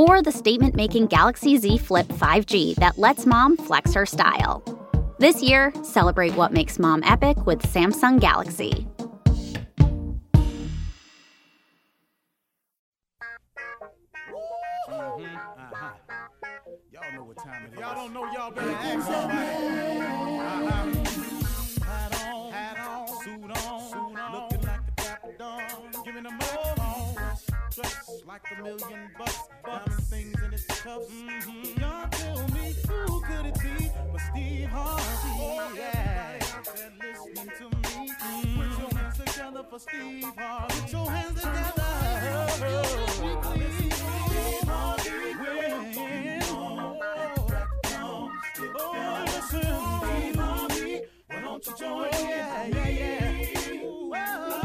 or the statement making Galaxy Z Flip 5G that lets mom flex her style. This year, celebrate what makes mom epic with Samsung Galaxy. Uh-huh. Y'all don't know y'all better. Uh-huh. Like a million bucks, diamond things in its cuffs. Mm-hmm. Y'all tell me who could it be but Steve Harvey? Oh, yeah. Everybody out there listening to me, mm-hmm. put your hands together for Steve Harvey. Put your hands together. Oh, Steve Harvey. Oh, listen, Steve Harvey. Why don't you join in? Yeah, yeah, yeah. Ooh,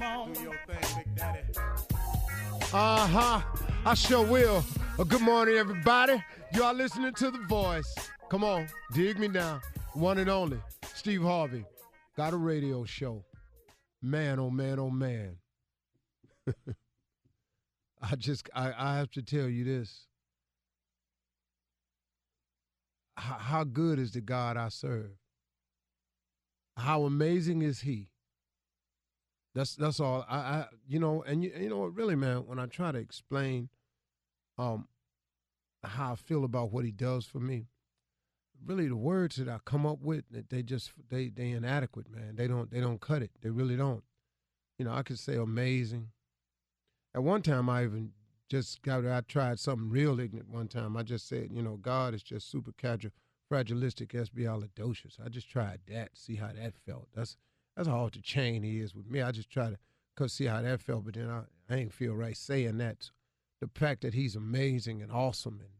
Come on, do your thing, Big Daddy. Uh huh. I sure will. Uh, good morning, everybody. Are listening to The Voice. Come on, dig me now. One and only, Steve Harvey. Got a radio show. Man, oh man, oh man. I just, I, I have to tell you this. How, how good is the God I serve? How amazing is He? That's that's all. I, I you know, and you, you know what, really, man, when I try to explain um how I feel about what he does for me, really the words that I come up with, they just they they inadequate, man. They don't they don't cut it. They really don't. You know, I could say amazing. At one time I even just got I tried something real ignorant one time. I just said, you know, God is just super casual fragilistic espialidocious. I just tried that, see how that felt. That's that's how off the chain he is with me. I just try to cause see how that felt, but then I, I ain't feel right saying that. The fact that he's amazing and awesome and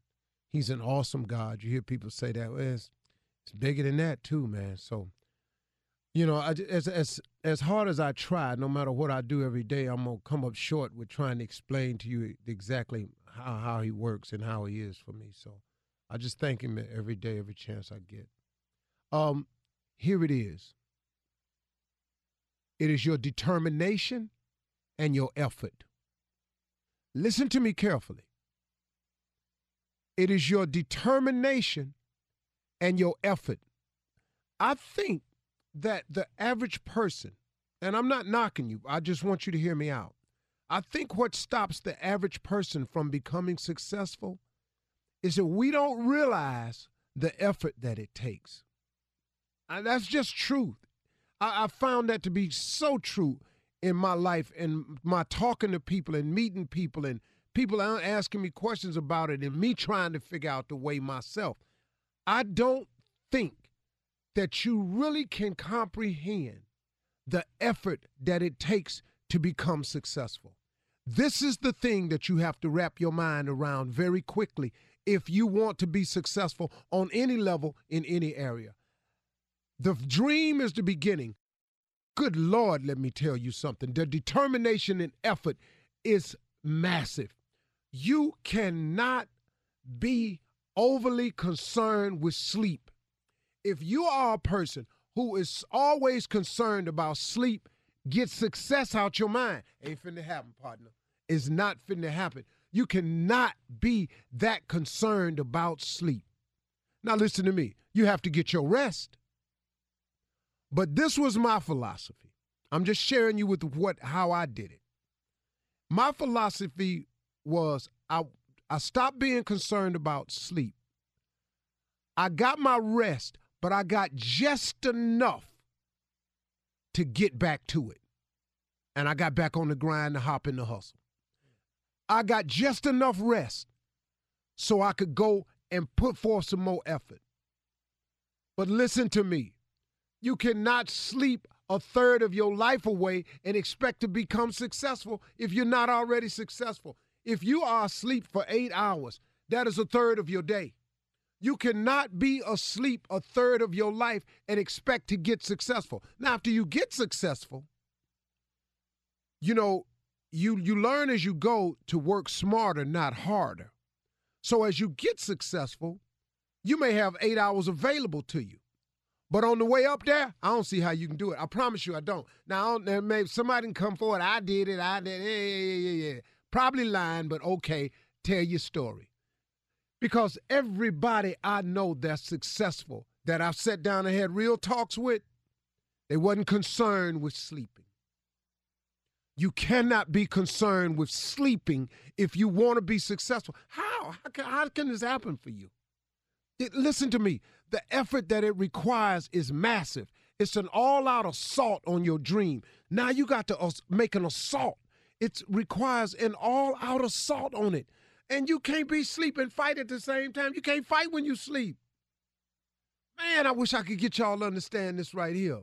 he's an awesome God. You hear people say that. Well, it's, it's bigger than that too, man. So, you know, I, as as as hard as I try, no matter what I do every day, I'm gonna come up short with trying to explain to you exactly how how he works and how he is for me. So, I just thank him every day, every chance I get. Um, here it is. It is your determination and your effort. Listen to me carefully. It is your determination and your effort. I think that the average person, and I'm not knocking you, I just want you to hear me out. I think what stops the average person from becoming successful is that we don't realize the effort that it takes. And that's just truth. I, I found that to be so true in my life and my talking to people and meeting people and people asking me questions about it and me trying to figure out the way myself. I don't think that you really can comprehend the effort that it takes to become successful. This is the thing that you have to wrap your mind around very quickly if you want to be successful on any level in any area. The dream is the beginning. Good Lord, let me tell you something. The determination and effort is massive. You cannot be overly concerned with sleep. If you are a person who is always concerned about sleep, get success out your mind. Ain't finna happen, partner. It's not finna happen. You cannot be that concerned about sleep. Now, listen to me. You have to get your rest. But this was my philosophy. I'm just sharing you with what how I did it. My philosophy was I I stopped being concerned about sleep. I got my rest, but I got just enough to get back to it. And I got back on the grind to hop in the hustle. I got just enough rest so I could go and put forth some more effort. But listen to me. You cannot sleep a third of your life away and expect to become successful if you're not already successful. If you are asleep for eight hours, that is a third of your day. You cannot be asleep a third of your life and expect to get successful. Now, after you get successful, you know, you you learn as you go to work smarter, not harder. So as you get successful, you may have eight hours available to you. But on the way up there, I don't see how you can do it. I promise you, I don't. Now, there eh, may somebody can come forward. I did it. I did. Yeah, yeah, yeah, yeah. Probably lying, but okay. Tell your story. Because everybody I know that's successful, that I've sat down and had real talks with, they wasn't concerned with sleeping. You cannot be concerned with sleeping if you want to be successful. How? How can, how can this happen for you? Listen to me. The effort that it requires is massive. It's an all out assault on your dream. Now you got to make an assault. It requires an all out assault on it. And you can't be sleep and fight at the same time. You can't fight when you sleep. Man, I wish I could get y'all to understand this right here.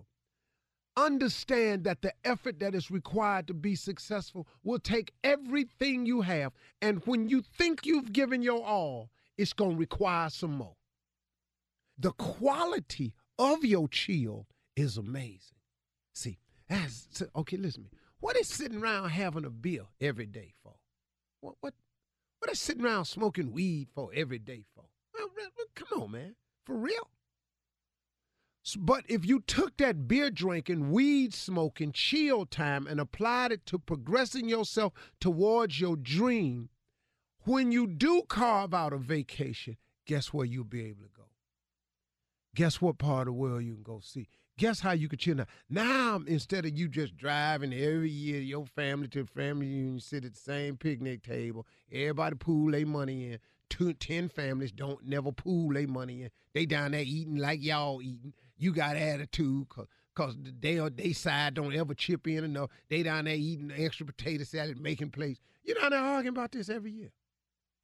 Understand that the effort that is required to be successful will take everything you have. And when you think you've given your all, it's going to require some more. The quality of your chill is amazing. See, that's okay. Listen to me. What is sitting around having a beer every day for? What what what is sitting around smoking weed for every day for? Uh, well, re- come on, man, for real. But if you took that beer drinking, weed smoking, chill time and applied it to progressing yourself towards your dream, when you do carve out a vacation, guess where you'll be able to go? Guess what part of the world you can go see? Guess how you can chill now? Now, instead of you just driving every year, your family to the family reunion, sit at the same picnic table, everybody pool their money in. Two, ten families don't never pool their money in. They down there eating like y'all eating. You got attitude cause, cause they they side don't ever chip in enough. They down there eating extra potato salad, making plates. You down there arguing about this every year.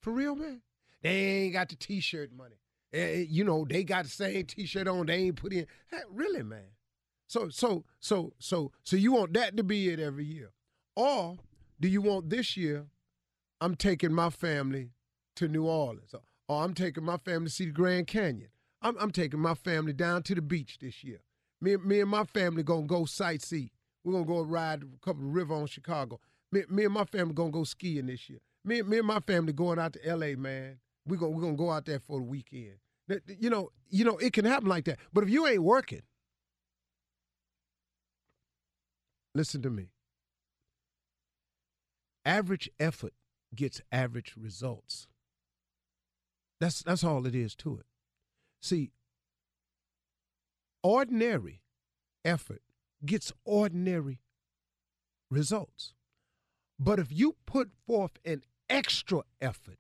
For real, man. They ain't got the t-shirt money. Eh, you know, they got the same t-shirt on. They ain't put in. Hey, really, man. So, so, so, so, so you want that to be it every year, or do you want this year? I'm taking my family to New Orleans, or, or I'm taking my family to see the Grand Canyon. I'm, I'm taking my family down to the beach this year. Me, me and my family gonna go sightsee. We're gonna go ride a couple of river on Chicago. Me, me and my family gonna go skiing this year. Me, me and my family going out to L.A. Man. We gonna we gonna go out there for the weekend. You know, you know, it can happen like that. But if you ain't working, listen to me. Average effort gets average results. That's that's all it is to it. See, ordinary effort gets ordinary results. But if you put forth an extra effort,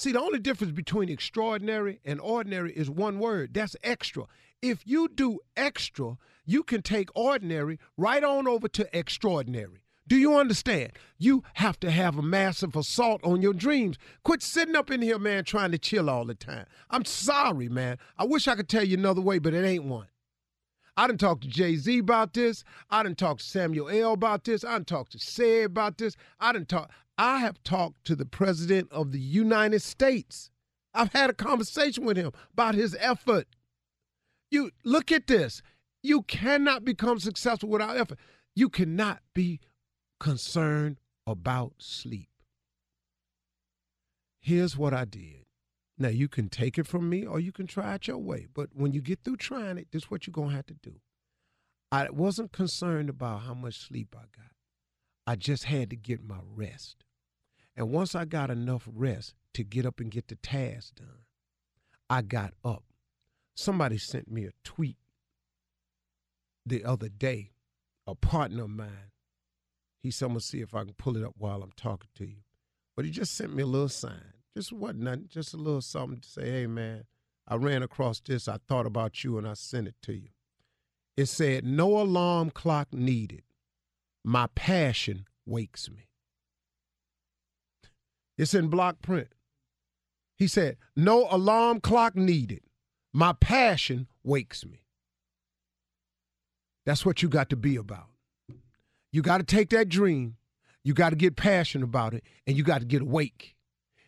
See, the only difference between extraordinary and ordinary is one word. That's extra. If you do extra, you can take ordinary right on over to extraordinary. Do you understand? You have to have a massive assault on your dreams. Quit sitting up in here, man, trying to chill all the time. I'm sorry, man. I wish I could tell you another way, but it ain't one. I didn't talk to Jay Z about this. I didn't talk to Samuel L. about this. I didn't talk to Say about this. I didn't talk. I have talked to the President of the United States. I've had a conversation with him about his effort. You look at this. You cannot become successful without effort. You cannot be concerned about sleep. Here's what I did. Now you can take it from me or you can try it your way. But when you get through trying it, this is what you're gonna have to do. I wasn't concerned about how much sleep I got. I just had to get my rest. And once I got enough rest to get up and get the task done, I got up. Somebody sent me a tweet the other day, a partner of mine. He said, I'm gonna see if I can pull it up while I'm talking to you. But he just sent me a little sign. Just wasn't nothing, just a little something to say, hey man, I ran across this, I thought about you, and I sent it to you. It said, No alarm clock needed. My passion wakes me. It's in block print. He said, No alarm clock needed. My passion wakes me. That's what you got to be about. You got to take that dream, you got to get passionate about it, and you got to get awake.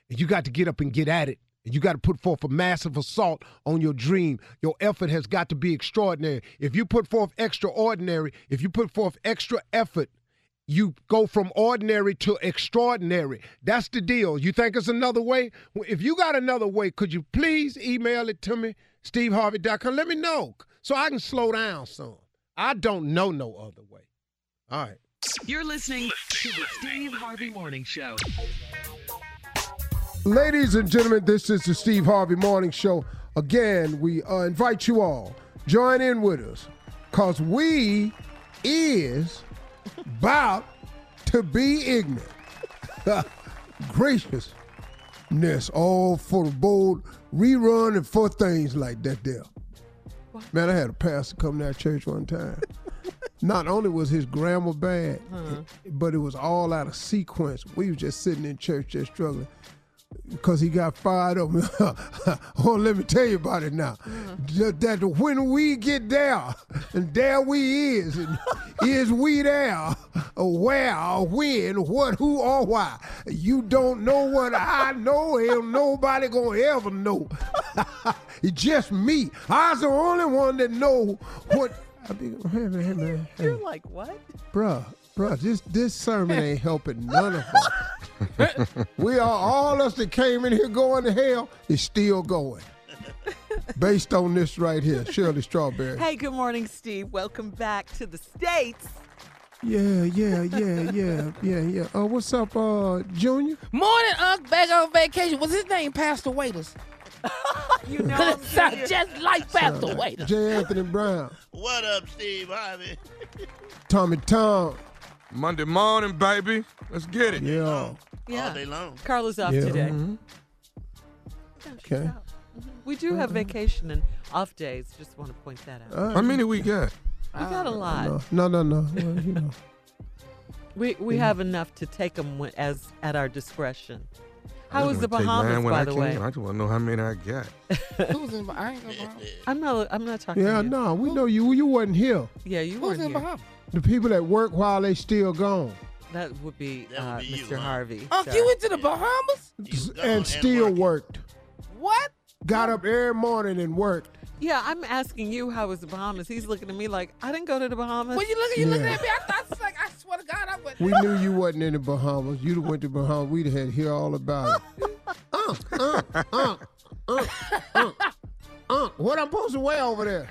And you got to get up and get at it. And you got to put forth a massive assault on your dream. Your effort has got to be extraordinary. If you put forth extraordinary, if you put forth extra effort, you go from ordinary to extraordinary. That's the deal. You think it's another way? If you got another way, could you please email it to me, steveharvey.com? Let me know so I can slow down some. I don't know no other way. All right. You're listening to the Steve Harvey Morning Show. Ladies and gentlemen, this is the Steve Harvey Morning Show. Again, we uh, invite you all join in with us because we is about to be ignorant. Graciousness, all for the bold rerun and for things like that there. Man, I had a pastor come to our church one time. Not only was his grammar bad, uh-huh. but it was all out of sequence. We was just sitting in church just struggling because he got fired up. oh, let me tell you about it now. Uh-huh. That, that when we get there, and there we is, and is we there, where, when, what, who, or why? You don't know what I know, ain't nobody gonna ever know. it's just me. I's the only one that know what. I be, hey, man, man, hey. You're like, what? Bruh, bruh, this this sermon ain't helping none of us. we are all us that came in here going to hell is still going. Based on this right here, Shirley Strawberry. Hey, good morning, Steve. Welcome back to the States. Yeah, yeah, yeah, yeah, yeah, yeah. Uh, what's up, uh, Junior? Morning, Unc. Back on vacation. Was his name Pastor Waiters? You know, I'm it sounds just like Pastor Waiters. J. Anthony Brown, What up, Steve Harvey? Tommy Tom. Monday morning, baby. Let's get it. Yeah. All Yeah. day long. Carla's off yeah. today. mhm. Okay. We do have vacation and off days. Just want to point that out. Uh, How many we got? we got a lot. no, no, no, no. Well, you know. We we have enough to take them as at our discretion. I How was the wanna Bahamas, when by I the can. way? I just want to know how many I got. Who's in? Bahamas? I'm not. I'm not talking. Yeah, to you. no, we know you. You wasn't here. Yeah, you Who's weren't in here. Bahamas? The people that work while they still gone That would be, That would uh, be you, Mr. huh? Harvey. Unc, sir. you went to the Bahamas? You gone and still working. worked. What? Got up every morning and worked. Yeah, I'm asking you how was the Bahamas. He's looking at me like I didn't go to the Bahamas. When you look, at you looking at me. I thought, like, I swear to God, I went. We knew you wasn't in the Bahamas. You'd have went to Bahamas. We'd have had to hear all about it. uh, uh, uh, uh, uh, uh, what I'm supposed to wear over there?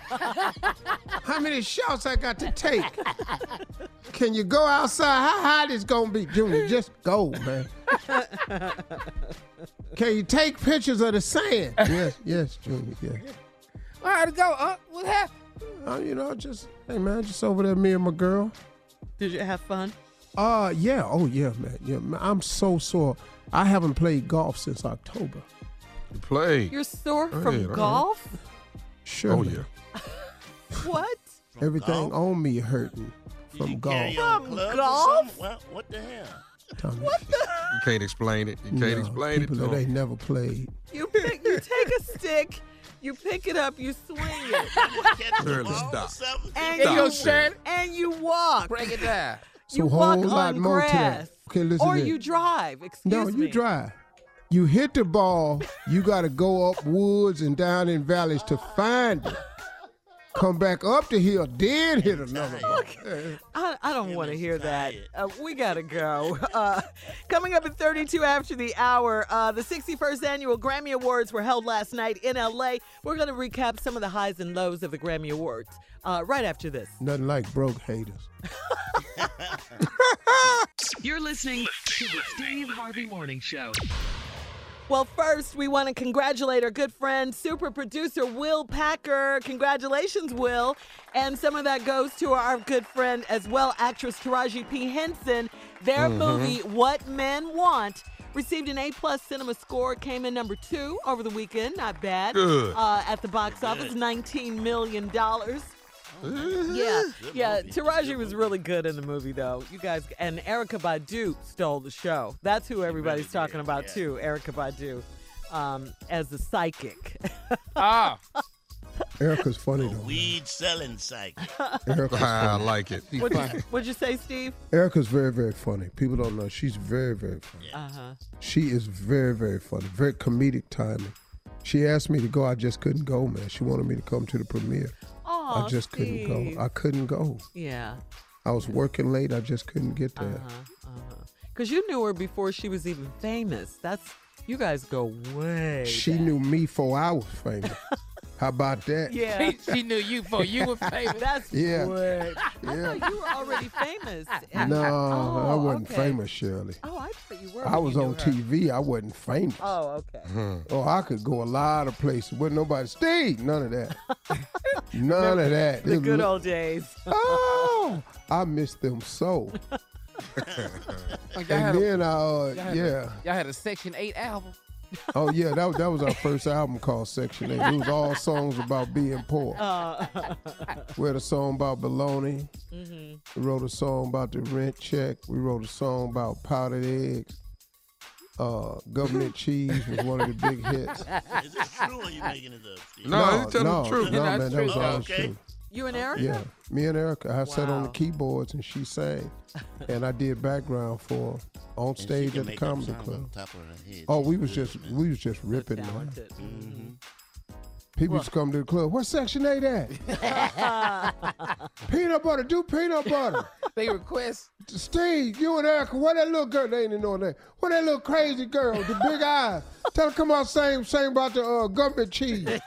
How many shots I got to take? Can you go outside? How high this gonna be, Junior? Just go, man. Can you take pictures of the sand? Yes, yes, Junior. Yes. I had to go. Unc, what happened? Uh, you know, just hey, man, just over there, me and my girl. Did you have fun? Uh, yeah. Oh, yeah, man. Yeah, man. I'm so sore. I haven't played golf since October. You play. You're sore Go from ahead, golf? Sure. Oh yeah. What? Everything golf? on me hurting from didn't golf. carry your own From clubs golf? something? Well, what the hell? Tommy. You can't explain it. You can't No, explain it people to that ain't never played. You pick, you take a stick, you pick it up, you swing it, Catch the Shirley, stop. something? and There you go, you Shirley. and you walk. Break it down. So you walk whole lot on more to grass. Okay, listen or you drive. Excuse No, me. you drive. You hit the ball, you got to go up woods and down in valleys to find it. Come back up the hill, then hit another ball. I, I don't want to is hear that. Uh, we gotta go. Uh, coming up at 32 after the hour, uh, the 61st annual Grammy Awards were held last night in LA. We're gonna recap some of the highs and lows of the Grammy Awards uh, right after this. Nothing like broke haters. You're listening to the Steve Harvey Morning Show. Well, first, we want to congratulate our good friend, super producer Will Packer. Congratulations, Will. And some of that goes to our good friend as well, actress Taraji P. Henson. Their movie, What Men Want, received an A plus cinema score, came in number two over the weekend. Not bad. Uh, at the box office, $19 million. Yeah, yeah. Taraji was really good in the movie, though. You guys, and Erykah Badu stole the show. That's who everybody's did, talking about yeah. too. Erykah Badu, um, as the psychic. Ah, Erykah's funny though. Weed selling psych. Erykah's I like it. What'd you, what'd you say, Steve? Erykah's very, very funny. People don't know. She's very, very funny. Uh huh. She is very, very funny. Very comedic timing. She asked me to go. I just couldn't go, man. She wanted me to come to the premiere. Oh, I just couldn't go. I couldn't go. yeah. I was working late. I just couldn't get there. Uh huh. Uh huh. Because you knew her before she was even famous. That's you guys go way. She back. knew me before I was famous. How about that? Yeah. she, she knew you for you were famous. That's Yeah. way. I Yeah. thought you were already famous. No, I Oh, wasn't okay. famous, Shirley. Oh, I thought you were. I was on knew her. TV. I wasn't famous. Oh, okay. Oh, I could go a lot of places. Wasn't nobody Steve. None of that. None of that. The It good was- old days. Oh, I miss them so. Y'all, had And then I, uh, y'all had yeah. A, y'all had a Section 8 album. Oh yeah, that was that was our first album called Section Eight. It was all songs about being poor. Uh, We had a song about baloney. Mm-hmm. We wrote a song about the rent check. We wrote a song about powdered eggs. Uh, government cheese was one of the big hits. Is this true or are you making it up, Steve? No, he's telling no, the truth. No, That's man, that was true. all Okay. true. You and Erykah? Yeah, me and Erykah. I sat on the keyboards and she sang, and I did background for her on stage at the comedy club. top of her head. Oh, She's we was good, just man. we was just ripping, man. talented. Mm-hmm. People used to come to the club. What section eight at? peanut butter. Do peanut butter. They request. Steve, you and Erykah. What that little girl? They didn't know her name. What that little crazy girl? The big eyes. Tell her come out same same about the uh, government cheese.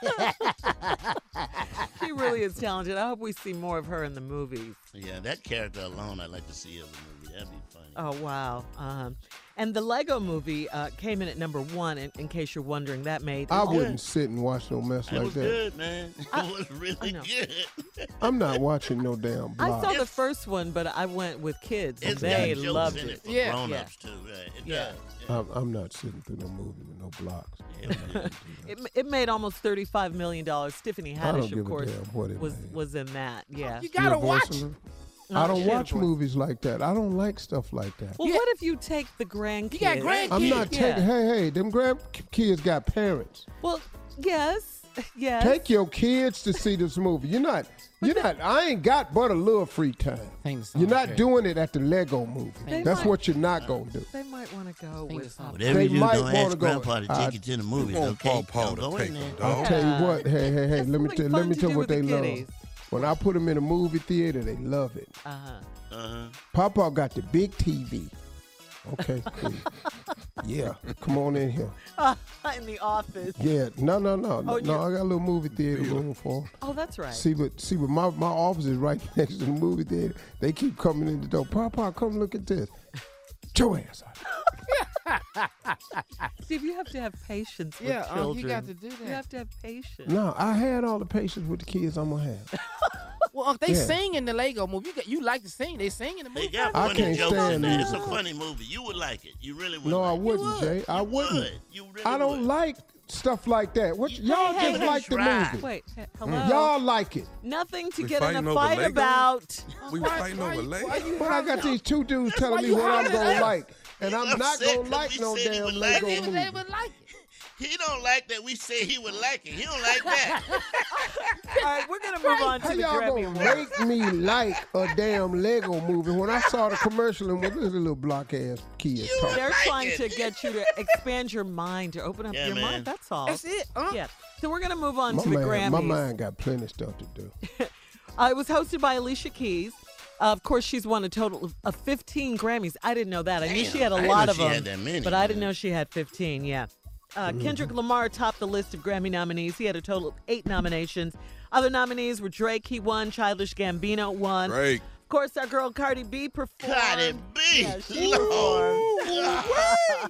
She really is talented. I hope we see more of her in the movies. Yeah, that character alone, I'd like to see in the movie. That'd be funny. Oh wow! Um, and the Lego Movie uh, came in at number one. In, in case you're wondering, that made I oh, wouldn't sit and watch no mess That like was that. good, man. It was really good. I'm not watching no damn I block. saw the first one, but I went with kids. and It's they got jokes loved in it. it for Yeah. grown-ups too. Right? It Yeah. does. Yeah. I'm, I'm not sitting through no movie with no blocks. Yeah, it. It, it made almost thirty-five million dollars. Tiffany I Haddish, of course, what was made. was in that. Yeah. You You gotta watch. Voiceover? I don't shit. watch movies like that. I don't like stuff like that. Well, Yeah. what if you take the grandkids? got grandkids. I'm not Yeah. taking. Hey, hey, them grandkids got parents. Well, yes, yes. Take your kids to see this movie. You're not. You're not. I ain't got but a little free time. Sing You're not Shay. doing it at the Lego movie. They That's might- what you're not gonna do. They might want to go with. song. Whatever They you do, might don't wanna ask go- Grandpa to take I- you to the movies, want okay? Paw Paw Don't to go take in them, there. dog. I'll tell you what. Hey, hey, hey. Let me something tell. Let me tell do what with the they love. Kiddies. When I put them in a movie theater, they love it. Uh-huh. Uh-huh. Papa got the big TV. Okay, cool. yeah, come on in here. in the office. Yeah, no, no, no, no. Oh, no you- I got a little movie theater room for. 'em. Oh, that's right. See, but see, but my, my office is right next to the movie theater. They keep coming in the door. Papa, come look at this. Get your ass out. Steve, you have to have patience with Yeah, uh, children. you got to do that. You have to have patience. No, I had all the patience with the kids I'm gonna have. Well, Unc, they Yeah. sing in the Lego movie. You, got, you like to sing. They sing in the movie. They movie. got I funny can't jokes in stand there. It's a funny movie. You would like it. You really would. No, I wouldn't, would. Jay. I wouldn't. would. You really I don't would. like stuff like that. What You- y'all Hey, just hey, like the try. movie? Wait, hello. Mm, y'all like it. Nothing to We get in a fight Legos? about. We Why- fighting why over you- Lego. But I got these two dudes telling me what I'm gonna like, and I'm not gonna like no damn would Lego movie. Even like it. He don't like that. We said he would like it. He don't like that. All right, we're gonna move on How to the y'all Grammy gonna Awards. make me like a damn Lego movie when I saw the commercial and was this little block ass kid talking? They're like trying it. to get you to expand your mind, to open up Yeah, your man. mind. That's all. That's it. Huh? Yeah. So we're gonna move on My to the man, Grammys. my mind got plenty of stuff to do. Uh, it was hosted by Alicia Keys. Uh, of course, she's won a total of, of 15 Grammys. I didn't know that. I knew Damn, she had a I didn't lot know of she them, had that many, but I didn't man. know she had 15. Yeah. Uh, Kendrick Lamar topped the list of Grammy nominees. He had a total of eight nominations. Other nominees were Drake. He won. Childish Gambino won. Drake. Of course, our girl Cardi B performed. Cardi B. Yeah, she Lord. performed.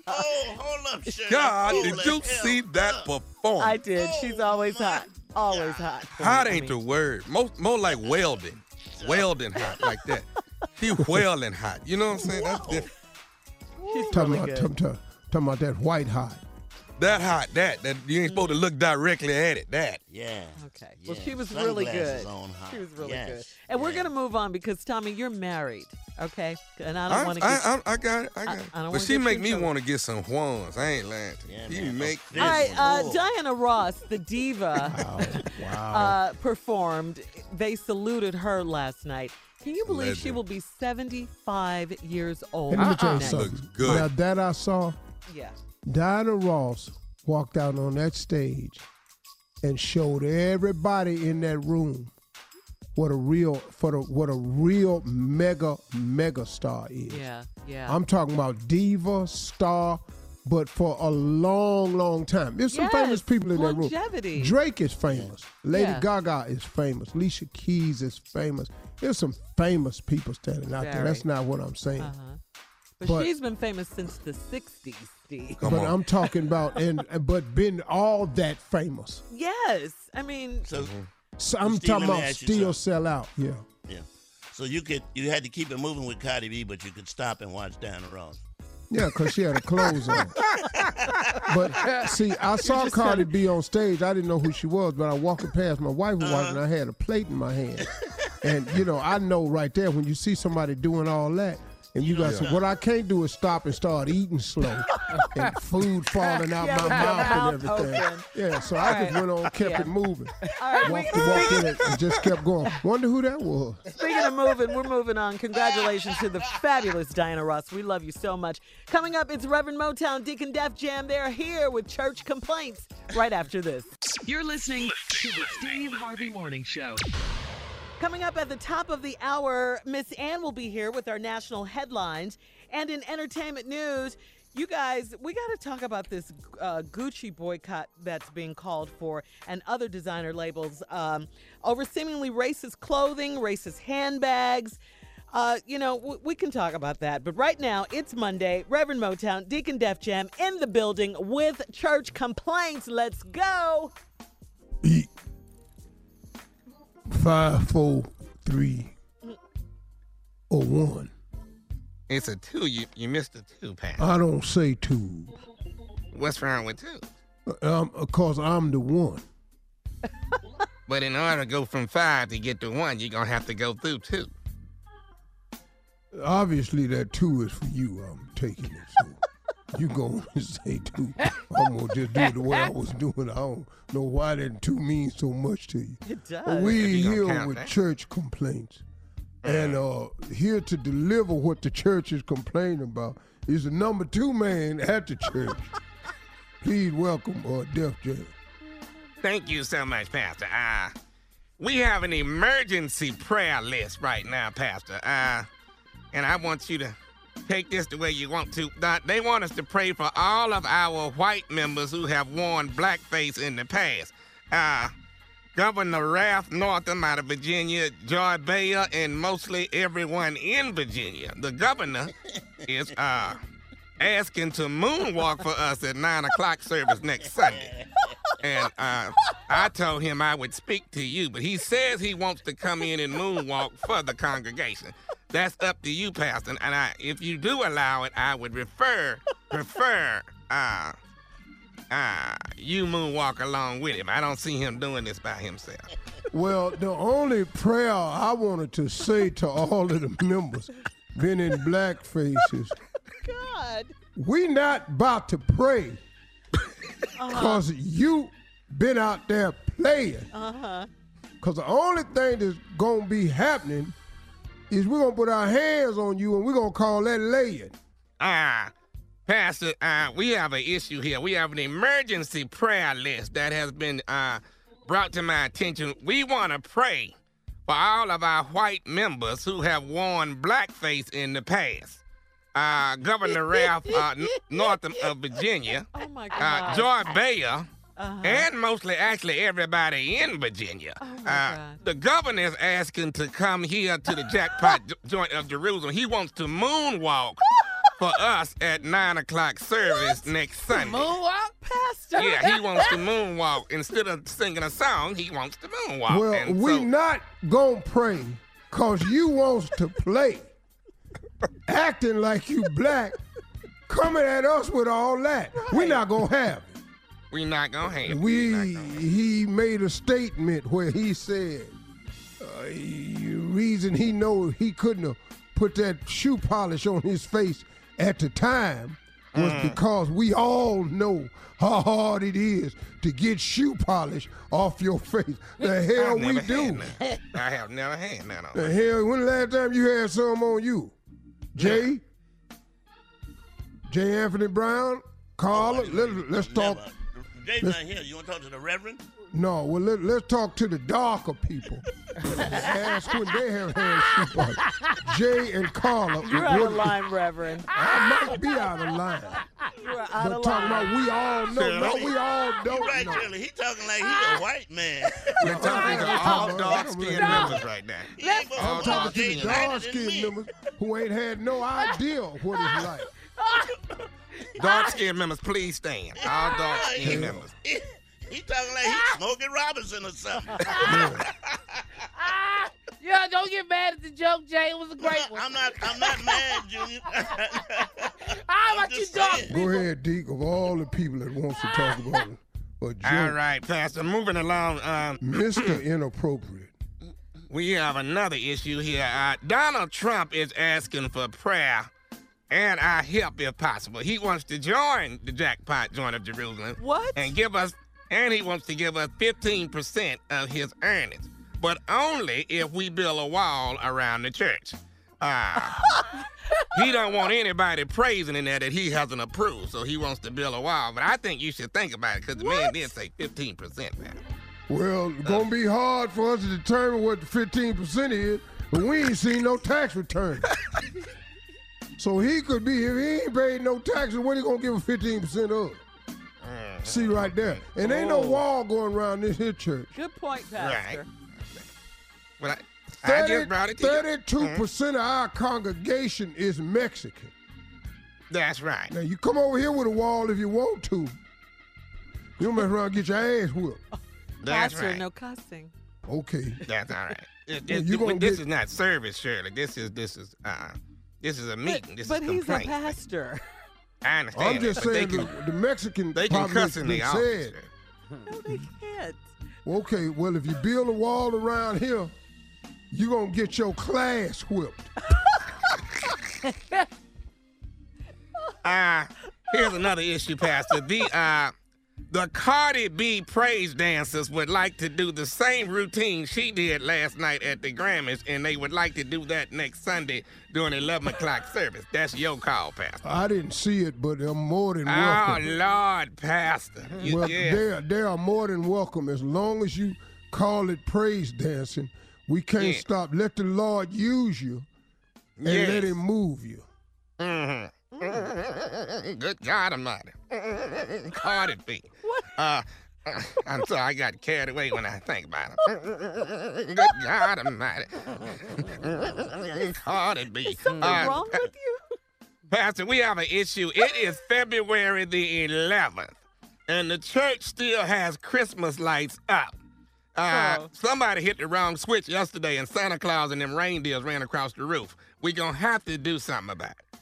Oh, hold up, Shirley. God, Hold did you see that up. performance? I did. She's Oh, always hot. Always hot. Hot ain't the word. Most more like welding. Welding hot like that. He welding hot. You know what I'm saying? That's different. She's Talking really about, good. talking, talking, talking about that white hot. That hot. That that you ain't supposed to look directly at it. That. Yeah. Okay. Well, she was really good. on hot. She was really Yes, good. And we're gonna move on because Tommy, you're married, okay? And I don't want to. I, get... I, I got it. I got I- it. I don't but wanna she get make you in me want to get some Juans. I ain't lying to you. Yeah, he man. make. All right, uh, Diana Ross, the diva, Wow. uh, performed. They saluted her last night. Can you believe she will be 75 years old? Hey, let me tell you something. Looks good. Now that I saw, Yeah. Diana Ross walked out on that stage and showed everybody in that room what a real for the what a real mega mega star is. Yeah. Yeah. I'm talking about diva star, but for a long, long time. There's some Yes, famous people in that room. longevity. Drake is famous. Lady Yeah. Gaga is famous. Alicia Keys is famous. There's some famous people standing out there. That's not what I'm saying. uh-huh. But, But- she's been famous since the 60s, Steve. Come but on. I'm talking about and but been all that famous. Yes. I mean, So, So I'm Steve, talking about ask still something. sell out. Yeah. yeah. So you could you had to keep it moving with Cardi B, but you could stop and watch Diana Ross. Yeah, because she had her clothes on. but see, I saw Cardi B on stage. I didn't know who she was, but I walked past. My wife was watching. Uh-huh. I had a plate in my hand, and you know, I know right there when you see somebody doing all that. And you got some. What I can't do is stop and start eating slow, and food falling out Yeah, my with your mouth mouth and everything. open. Yeah, so I just went on, kept Yeah. it moving. all right, we, Walked, walked in it and just kept going. Wonder who that was. Speaking of moving, we're moving on. Congratulations to the fabulous Diana Ross. We love you so much. Coming up, it's Reverend Motown Deacon Def Jam. They're here with church complaints right after this. You're listening to the Steve Harvey Morning Show. Coming up at the top of the hour, Miss Ann will be here with our national headlines. And in entertainment news, you guys, we got to talk about this uh, Gucci boycott that's being called for and other designer labels um, over seemingly racist clothing, racist handbags. Uh, you know, w- we can talk about that. But right now, it's Monday. Reverend Motown, Deacon Def Jam in the building with church complaints. Let's go. Five, four, three, or one. It's a two. You you missed a two, Pat. I don't say two. What's wrong with two? Um, cause I'm the one. But in order to go from five to get to one, you're gonna have to go through two. Obviously, that two is for you. I'm taking it. So you go and say two. I'm gonna just do it the way I was doing. I don't know why that two means so much to you. It does. But we If here count with that. church complaints, and uh, here to deliver what the church is complaining about is the number two man at the church. Please welcome uh, Def Jam. Thank you so much, Pastor. Uh, we have an emergency prayer list right now, Pastor. Uh, and I want you to take this the way you want to. They want us to pray for all of our white members who have worn blackface in the past. Uh, Governor Ralph Northam out of Virginia, Joy Bayer, and mostly everyone in Virginia. The governor is uh, asking to moonwalk for us at 9 o'clock service next Sunday. and uh, I told him I would speak to you, but he says he wants to come in and moonwalk for the congregation. That's up to you, Pastor. And I, if you do allow it, I would refer, prefer, uh, uh, you moonwalk along with him. I don't see him doing this by himself. Well, the only prayer I wanted to say to all of the members been in black faces, God. we not about to pray Uh-huh. because you been out there playing. Uh-huh. Because the only thing that's going to be happening is we're going to put our hands on you and we're going to call that laying. Ah, Pastor, uh, we have an issue here. We have an emergency prayer list that has been uh, brought to my attention. We want to pray for all of our white members who have worn blackface in the past. Uh, Governor Ralph uh, N- Northam of Virginia, Oh my uh, Joy Bayer, Uh-huh. and mostly actually everybody in Virginia. Oh uh, the governor is asking to come here to the jackpot jo- joint of Jerusalem. He wants to moonwalk for us at nine o'clock service next Sunday. Moonwalk? Pastor. Yeah, he wants to moonwalk instead of singing a song. He wants to moonwalk. well, and we so- not going to pray because you wants to play. Acting like you black, coming at us with all that. we not going to have it. we not gonna have. it. We not gonna- he made a statement where he said uh, the reason he know he couldn't have put that shoe polish on his face at the time was Mm-hmm. because we all know how hard it is to get shoe polish off your face. The hell we do. I have never had none on. The hell when the last time you had some on you? Jay? Jay Anthony Brown? Carla? Let, let's talk. Jay's not here. You want to talk to the Reverend? No, well, let, let's talk to the darker people. Ask when they have had shoe polish. Jay and Carla. You're out of line, Reverend. I might be out of line. You're out But of talking line. about we all know. No, we all don't right, know. Shirley. He talking like he a ah. white man. We're talking to all dark skinned members right now. He ain't I'm gonna I'm talk talking to to the dark skinned members who ain't had no idea what it's like. Dark skinned members, please stand. All dark ah, skinned members. He, he talking like he Smokey Robinson or something. Yeah, don't get mad at the joke, Jay. It was a great one. I'm not. I'm not mad, Junior. How about you, just dog? Go ahead, Deke, of all the people that wants to talk about it. But All Joe, right, Pastor. Moving along. Um, Mr. Inappropriate. we have another issue here. Uh, Donald Trump is asking for prayer and our help if possible. He wants to join the jackpot joint of Jerusalem. What? And give us, and he wants to give us 15% of his earnings, but only if we build a wall around the church. Uh, he don't want anybody praising in there that he hasn't approved, so he wants to build a wall. But I think you should think about it because the man did say 15%, man. Well, it's gonna be hard for us to determine what the 15% is, but we ain't seen no tax return. so he could be, if he ain't paid no taxes, what he gonna give a 15% of? See right there. And ain't no wall going around this here church. Good point, Pastor. Well, I, I just brought it to you. 32% of our congregation is Mexican. That's right. Now you come over here with a wall if you want to. You don't mess around and get your ass whooped. That's Pastor, right. no cussing. Okay. That's all right. It- Well, it- you gonna this get- is not service, Shirley. This is this is uh this is a meeting. This but is he's a pastor. I understand. I'm just that, saying they the, can, the Mexican they can probably cuss in been the said. No, they can't. Okay, well, if you build a wall around here, you're gonna get your class whipped. Uh, here's another issue, Pastor. The uh, the Cardi B praise dancers would like to do the same routine she did last night at the Grammys, and they would like to do that next Sunday during 11 o'clock service. That's your call, Pastor. I didn't see it, but I'm more than Oh. Lord, Pastor. You, well, they are, they are more than welcome as long as you call it praise dancing. We can't stop. Let the Lord use you and Yes. let Him move you. Mm-hmm. Good God Almighty. Cardi B. Uh, I'm sorry, I got carried away when I think about it. Good God Almighty. Cardi B. Something Uh, wrong with you? Pastor, we have an issue. It is February the 11th. and the church still has Christmas lights up. Uh, Oh. Somebody hit the wrong switch yesterday, and Santa Claus and them reindeers ran across the roof. We gonna have to do something about it.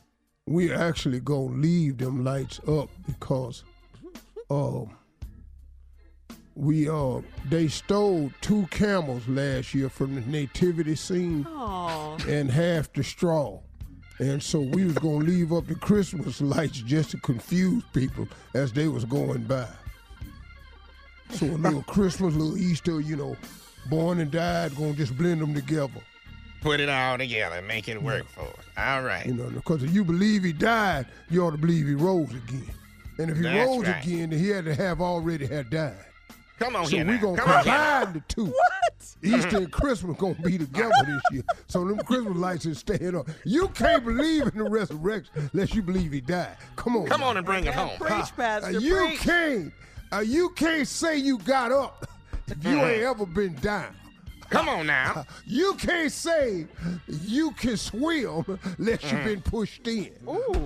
We're actually gonna leave them lights up because um we uh they stole two camels last year from the nativity scene Oh. and half the straw. And so we was gonna leave up the Christmas lights just to confuse people as they was going by. So a little Christmas, a little Easter, you know, born and died, gonna just blend them together. Put it all together, make it work for us. All right. You know, because if you believe he died, you ought to believe he rose again. And if he That's rose right. again, then he had to have already had died. Come on so here we now. gonna Come combine the two. What? Easter and Christmas gonna be together this year. So them Christmas lights is staying up. You can't believe in the resurrection unless you believe he died. Come on. Come now. on and bring it home. Preach, Pastor. Uh, you preach. can't. Uh, you can't say you got up if you ain't ever been down. Come on now. You can't say you can swim unless you've been pushed in.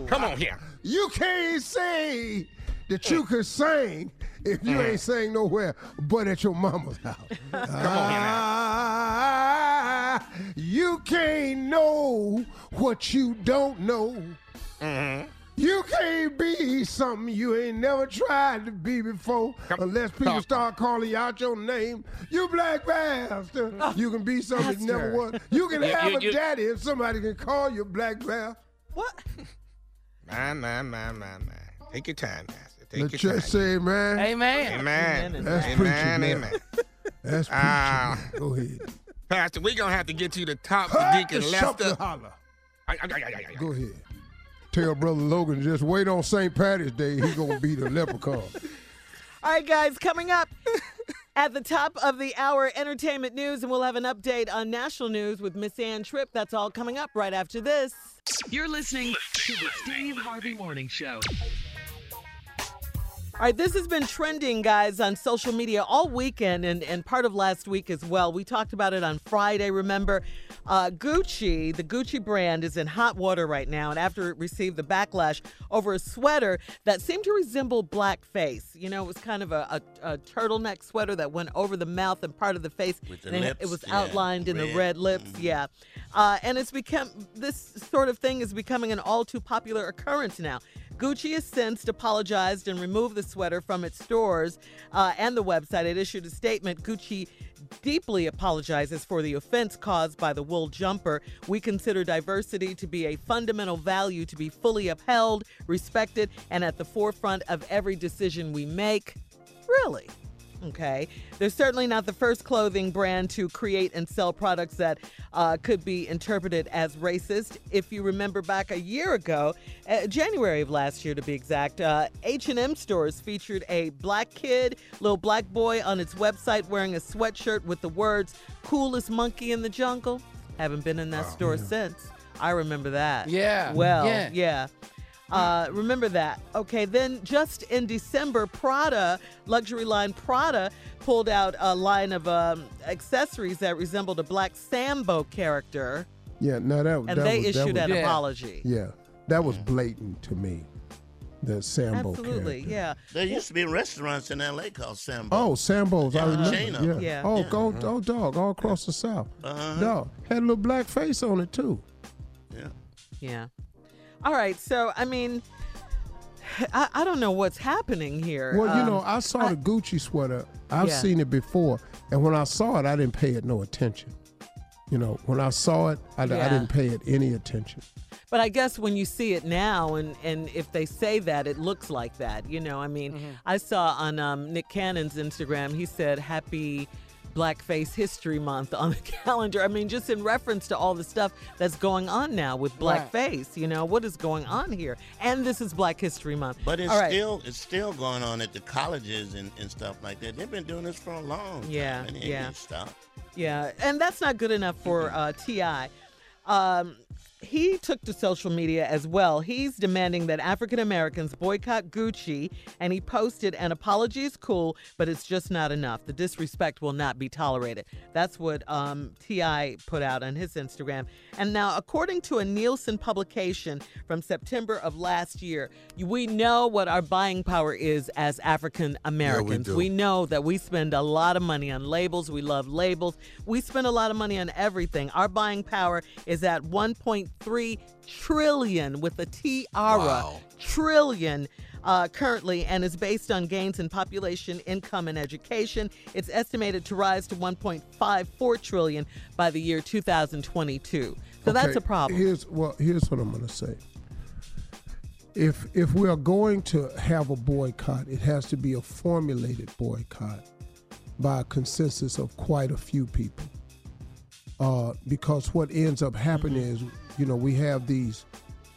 Come on here. You can't say that you can sing if you ain't sang nowhere but at your mama's house. Come on here now. Ah, you can't know what you don't know. Mm-hmm. You can't be something you ain't never tried to be before Come- unless people come. start calling you out your name. You black bastard. you can be something you never was. You can You- have you- a you- daddy if somebody can call you black bastard. What? My, my, my, my, my. Take your time, Pastor. Take The your church time. say, man. Amen. Amen. Amen. That's Amen. preaching now. Amen. That's preaching. Ah. man. Go ahead. Pastor, we gonna have to get you to talk to Hut Deacon the Lester. the. Go ahead. Tell Brother Logan, just wait on St. Patty's Day. He gonna be the leprechaun. All right, guys, coming up at the top of the hour, entertainment news, and we'll have an update on national news with Miss Ann Tripp. That's all coming up right after this. You're listening to the Steve Harvey Morning Show. All right, this has been trending, guys, on social media all weekend and, and part of last week as well. We talked about it on Friday, remember? Uh, Gucci, the Gucci brand, is in hot water right now, and after it received the backlash over a sweater that seemed to resemble blackface. You know, it was kind of a, a, a turtleneck sweater that went over the mouth and part of the face. With the and it- lips, it was yeah, outlined in the red. red lips, yeah. Uh, and it's become, this sort of thing is becoming an all too popular occurrence now. Gucci has since apologized and removed the sweater from its stores uh, and the website. It issued a statement. Gucci deeply apologizes for the offense caused by the wool jumper. We consider diversity to be a fundamental value to be fully upheld, respected, and at the forefront of every decision we make. Really? Okay. They're certainly not the first clothing brand to create and sell products that uh, could be interpreted as racist. If you remember back a year ago, uh, January of last year to be exact, uh, H&M stores featured a black kid, little black boy on its website wearing a sweatshirt with the words "coolest monkey in the jungle." Haven't been in that store since. I remember that. Yeah, Well, yeah. yeah. Uh, remember that. Okay, then just in December, Prada, luxury line Prada, pulled out a line of um, accessories that resembled a black Sambo character, Yeah, no, that was. and that they was, that issued was, an Yeah. apology. Yeah, that was blatant to me. The Sambo Absolutely, character. yeah. There used to be restaurants in L.A. called Sambo. Oh, Sambo's. I Yeah, remember. chain yeah. Yeah. Oh, Yeah. go, oh, dog, all across the South. Uh-huh. Dog had a little black face on it too. Yeah. Yeah. All right, so, I mean, I, I don't know what's happening here. Well, you Um, know, I saw the Gucci sweater. I've Yeah. seen it before, and when I saw it, I didn't pay it no attention. You know, when I saw it, I, I didn't pay it any attention. But I guess when you see it now, and, and if they say that, it looks like that. You know, I mean, Mm-hmm. I saw on um, Nick Cannon's Instagram, he said, Happy Blackface History Month on the calendar. I mean, just in reference to all the stuff that's going on now with Right. blackface. You know, what is going on here? And this is Black History Month. But it's all right. still it's still going on at the colleges and, and stuff like that. They've been doing this for a long time. Yeah, and it yeah. ain't. Yeah, and that's not good enough for uh, T.I. Um, he took to social media as well. He's demanding that African Americans boycott Gucci, and he posted, An apology is cool, but it's just not enough. The disrespect will not be tolerated. That's what um, T.I. put out on his Instagram. And now, according to a Nielsen publication from September of last year, we know what our buying power is as African Americans. do. we know that we spend a lot of money on labels. We love labels. We spend a lot of money on everything. Our buying power is at 1.3 trillion with a tiara. Wow. Trillion. Uh, currently, and is based on gains in population, income, and education. It's estimated to rise to 1.54 trillion by the year 2022. So that's a problem. Here's well, here's what I'm going to say. If if we are going to have a boycott, it has to be a formulated boycott by a consensus of quite a few people. Uh, because what ends up happening is, you know, we have these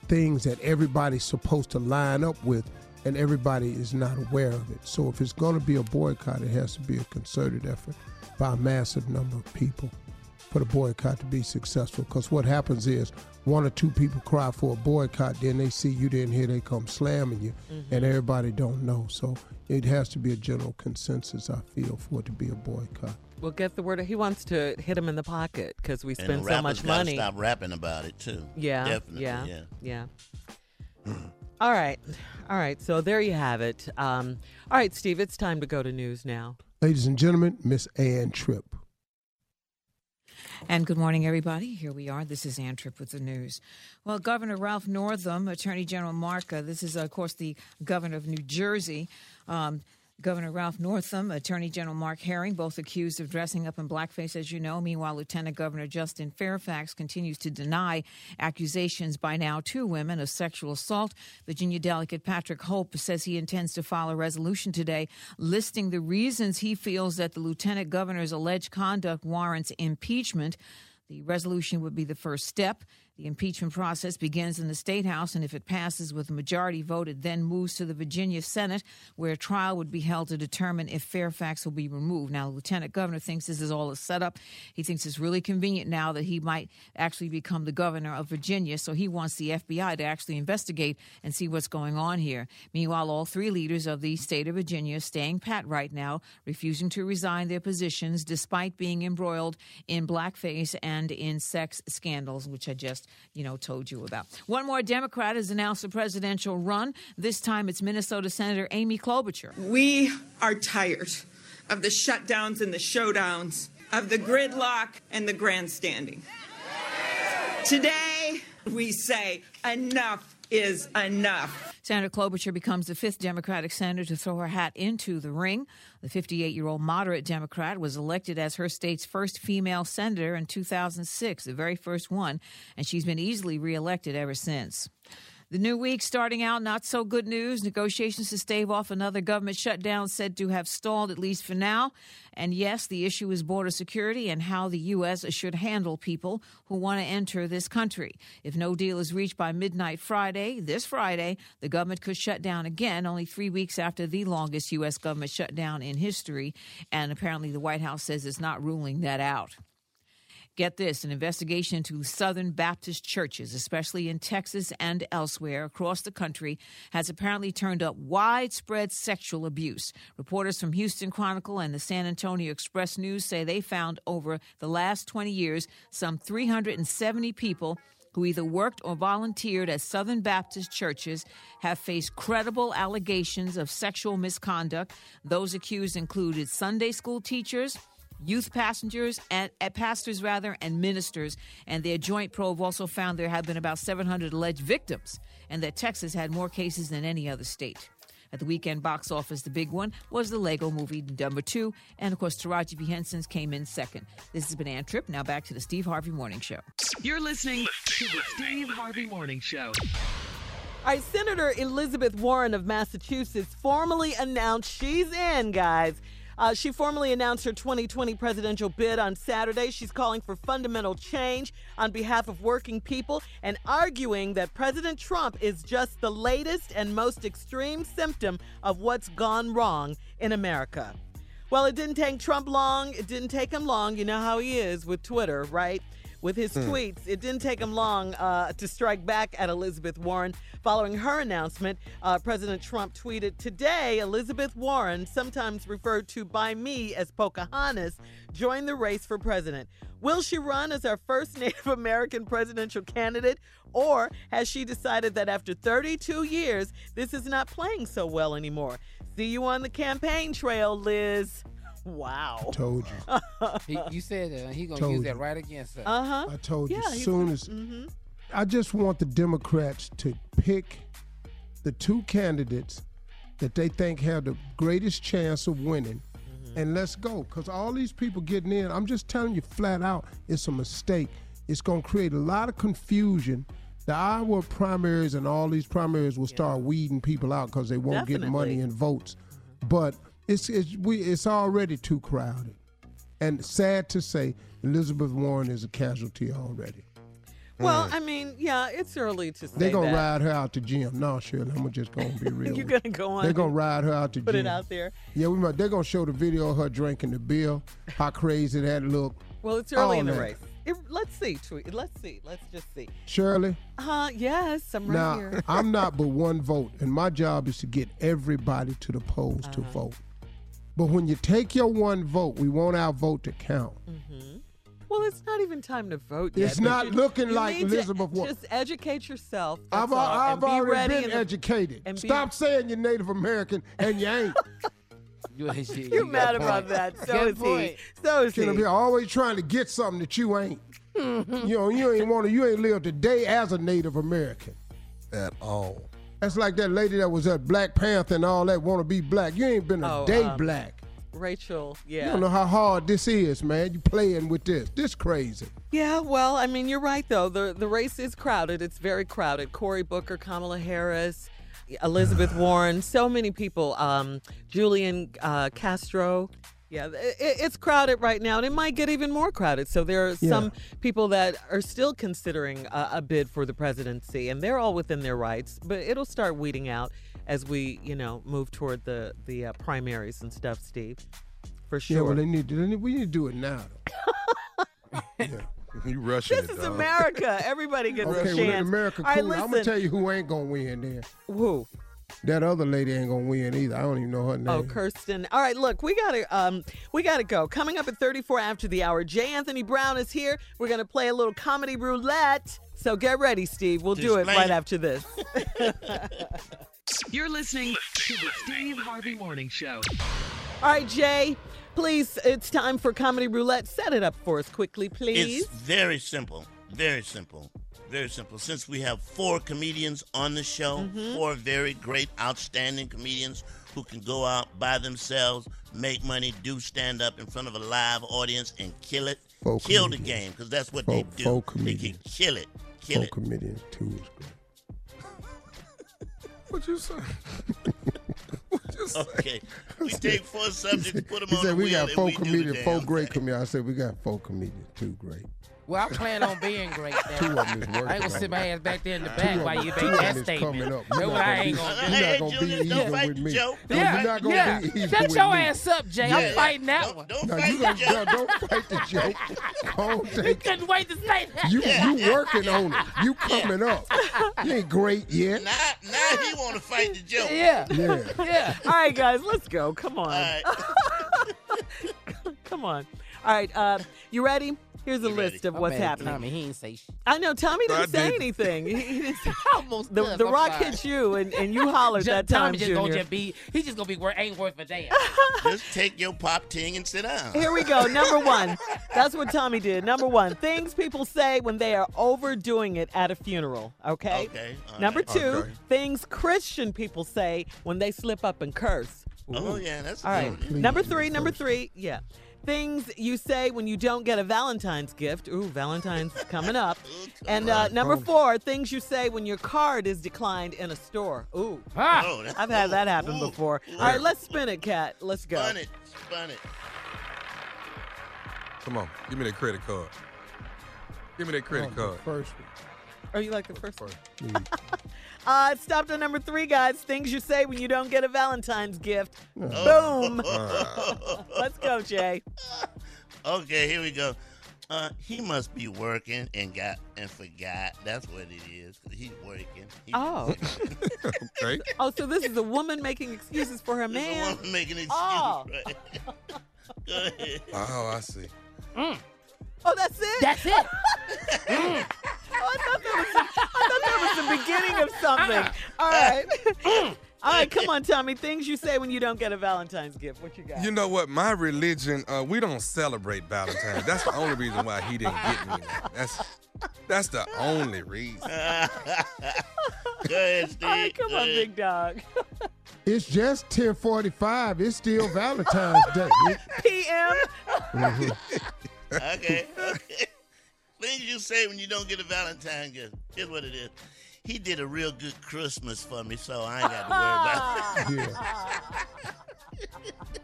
things that everybody's supposed to line up with, and everybody is not aware of it. So if it's going to be a boycott, it has to be a concerted effort by a massive number of people for the boycott to be successful. Because what happens is one or two people cry for a boycott, then they see you didn't hear, they come slamming you, and everybody don't know. So it has to be a general consensus, I feel, for it to be a boycott. We'll get the word. He wants to hit him in the pocket because we spend so much gotta money. Stop rapping about it too. Yeah, definitely. yeah, yeah. yeah. all right, all right. So there you have it. Um, all right, Steve. It's time to go to news now. Ladies and gentlemen, Miss Ann Tripp. And good morning, everybody. Here we are. This is Ann Tripp with the news. Well, Governor Ralph Northam, Attorney General Marka, this is, of course, the governor of New Jersey. Um, Governor Ralph Northam, Attorney General Mark Herring, both accused of dressing up in blackface, as you know. Meanwhile, Lieutenant Governor Justin Fairfax continues to deny accusations by now two women of sexual assault. Virginia Delegate Patrick Hope says he intends to file a resolution today listing the reasons he feels that the Lieutenant Governor's alleged conduct warrants impeachment. The resolution would be the first step. The impeachment process begins in the State House, and if it passes with a majority vote, it then moves to the Virginia Senate, where a trial would be held to determine if Fairfax will be removed. Now, the Lieutenant Governor thinks this is all a setup. He thinks it's really convenient now that he might actually become the governor of Virginia, so he wants the FBI to actually investigate and see what's going on here. Meanwhile, all three leaders of the state of Virginia are staying pat right now, refusing to resign their positions despite being embroiled in blackface and in sex scandals, which I just you know, told you about. One more Democrat has announced a presidential run. This time it's Minnesota Senator Amy Klobuchar. We are tired of the shutdowns and the showdowns, of the gridlock and the grandstanding. Today, we say enough is enough. Senator Klobuchar becomes the fifth Democratic senator to throw her hat into the ring. The 58 year old moderate Democrat was elected as her state's first female senator in 2006, the very first one, and she's been easily reelected ever since. The new week starting out, not so good news. Negotiations to stave off another government shutdown said to have stalled, at least for now. And yes, the issue is border security and how the U.S. should handle people who want to enter this country. If no deal is reached by midnight Friday, this Friday, the government could shut down again, only three weeks after the longest U.S. government shutdown in history. And apparently, the White House says it's not ruling that out. Get this an investigation into Southern Baptist churches, especially in Texas and elsewhere across the country, has apparently turned up widespread sexual abuse. Reporters from Houston Chronicle and the San Antonio Express News say they found over the last 20 years some 370 people who either worked or volunteered at Southern Baptist churches have faced credible allegations of sexual misconduct. Those accused included Sunday school teachers, youth passengers and uh, pastors rather and ministers. And their joint probe also found there have been about 700 alleged victims and that texas had more cases than any other state. At the weekend box office the big one was the lego movie number two. And of course taraji p henson's came in second. This has been ann tripp now back to the steve harvey morning show. You're listening to the Steve Harvey Morning Show. All right, Senator Elizabeth Warren of Massachusetts formally announced she's in, guys. Uh, she formally announced her 2020 presidential bid on Saturday. She's calling for fundamental change on behalf of working people and arguing that President Trump is just the latest and most extreme symptom of what's gone wrong in America. Well, it didn't take Trump long. It didn't take him long. You know how he is with Twitter, right? With his Hmm. tweets. It didn't take him long uh, to strike back at Elizabeth Warren. Following her announcement, uh, President Trump tweeted Today, Elizabeth Warren, sometimes referred to by me as Pocahontas, joined the race for president. Will she run as our first Native American presidential candidate? Or has she decided that after 32 years, this is not playing so well anymore? See you on the campaign trail, Liz. Wow. Told you. He, you said uh, he gonna Told use you. that right against us. Uh huh. I told you. Yeah, As he's soon gonna- as mhm. I just want the Democrats to pick the two candidates that they think have the greatest chance of winning. Mm-hmm. And let's go. Because all these people getting in, I'm just telling you flat out, it's a mistake. It's going to create a lot of confusion. The Iowa primaries and all these primaries will start weeding people out because they won't get money and votes. But it's it's we it's already too crowded. And sad to say, Elizabeth Warren is a casualty already. Well, I mean, yeah, it's early to say They're gonna that. ride her out to gym. No, Shirley, I'm just gonna be real. You're gonna go on. They're gonna ride her out to gym Put gym. it out there. Yeah, we might. They're gonna show the video of her drinking the beer. How crazy that look. Well, it's early All in the that. race. It, let's see, tweet. Let's see. Let's just see. Shirley, Uh, yes, I'm right now here. I'm not but one vote, and my job is to get everybody to the polls to Uh-huh. vote. But when you take your one vote, we want our vote to count. Mm-hmm. Well, it's not even time to vote yet. It's not you- looking you like need Elizabeth Warren. Just educate yourself. I've, all, I've and be already ready been in educated. and be- Stop saying you're Native American and you ain't. You, you, You're mad about that. So Good is he. point. So is he. Shouldn't be always trying to get something that you ain't. you know, you ain't want to. You ain't lived a day as a Native American at all. That's like that lady that was at Black Panther and all that. Want to be black? You ain't been a Oh, day um, black. Rachel, yeah. You don't know how hard this is, man. You playing with this. This crazy. Yeah, well, I mean, you're right though. The the race is crowded. It's very crowded. Cory Booker, Kamala Harris, Elizabeth Warren, so many people. Um, Julian uh, Castro. Yeah, it, it's crowded right now, and it might get even more crowded. So there are some people that are still considering a, a bid for the presidency, and they're all within their rights. But it'll start weeding out as we, you know, move toward the the uh, primaries and stuff. Steve, for sure. Yeah, well, they need to. They need, we need to do it now. Though. yeah. You rushing this it, is dog. America. Everybody gets Okay, a well, in chance. America, All right, cool. I'm gonna tell you who ain't gonna win. Then Who? That other lady ain't gonna win either. I don't even know her name. Oh, Kirsten. All right, look, we gotta um we gotta go. Coming up at 34 after the hour, J. Anthony Brown is here. We're gonna play a little comedy roulette. So get ready, Steve. We'll do it Explain right it. after this. You're listening to the Steve Harvey Morning Show. All right, Jay. Please, it's time for comedy roulette. Set it up for us quickly, please. It's very simple. Very simple. Very simple. Since we have four comedians on the show, Mm-hmm. four very great, outstanding comedians who can go out by themselves, make money, do stand up in front of a live audience, and kill it. Four kill the game because that's what Four- they do. four they can kill it. Kill Four it. comedians, two is great. What you say? Okay. We take four subjects, put them He on said the we wheel, got and four we do the comedians, four great comedians. I said we got four comedians, two great. Well, I plan on being great. Two Now. of them is working. I ain't gonna sit my ass back there in the back of while you two make that statement. coming up. That's You're what I ain't be- gonna do. You're not gonna be Julius, even with me. joke. No, Yeah, you're not gonna yeah. be even Shut your me. ass up, Jay. Yeah. I'm fighting that Don't, one. don't No, fight you the gonna, joke. don't fight the joke. Go on, You take couldn't wait to say that. you you working on it. You coming up. You ain't great yet. Now, now he want to fight the joke. Yeah. Yeah. Yeah. All right, guys, let's go. Come on. All right. Come on. All right, uh, you ready? Here's a We ready. list of what's happening. Tommy, he ain't say shit. I know Tommy didn't say did. anything. He, he didn't say, Almost the the rock sorry. hit you, and, and you hollered that time, Tommy just gonna just be, he just gonna be worth, ain't worth a damn. Just take your pop ting and sit down. Here we go. Number one. That's what Tommy did. Number one. Things people say when they are overdoing it at a funeral. Okay. Okay, Number oh, right. two. Okay. Things Christian people say when they slip up and curse. Oh yeah, that's All right. Number three. Number three. Yeah. Things you say when you don't get a Valentine's gift. Ooh, Valentine's coming up. And uh, number four, things you say when your card is declined in a store. Ooh, Ah, Oh, I've had that happen before. All right, let's spin it, Cat. Let's go. Spin it, spin it. Come on, give me that credit card. Give me that credit Oh, card. First. Are you like the first one? Please. Uh, it stopped on number three, guys. Things you say when you don't get a Valentine's gift. Oh. Boom. Let's go, Jay. Okay, here we go. Uh, he must be working and got and forgot. That's what it is. He's working. He Oh. okay. Oh, so this is a woman making excuses for her This is a man. woman making excuses. Oh. Right? Go ahead. Oh, I see. Oh, that's it. That's it. Oh, I thought that was the, I thought that was the beginning of something. All right. All right, come on, Tommy. Things you say when you don't get a Valentine's gift. What you got? You know what? My religion, uh, we don't celebrate Valentine's. That's the only reason why he didn't get me that. That's that's the only reason. Go ahead, Steve. All right, come Go on, ahead. big dog. It's just 1045. It's still Valentine's Day. PM. Mhm. okay, okay. Things you say when you don't get a Valentine gift. Here's what it is. He did a real good Christmas for me, so I ain't got to worry about it.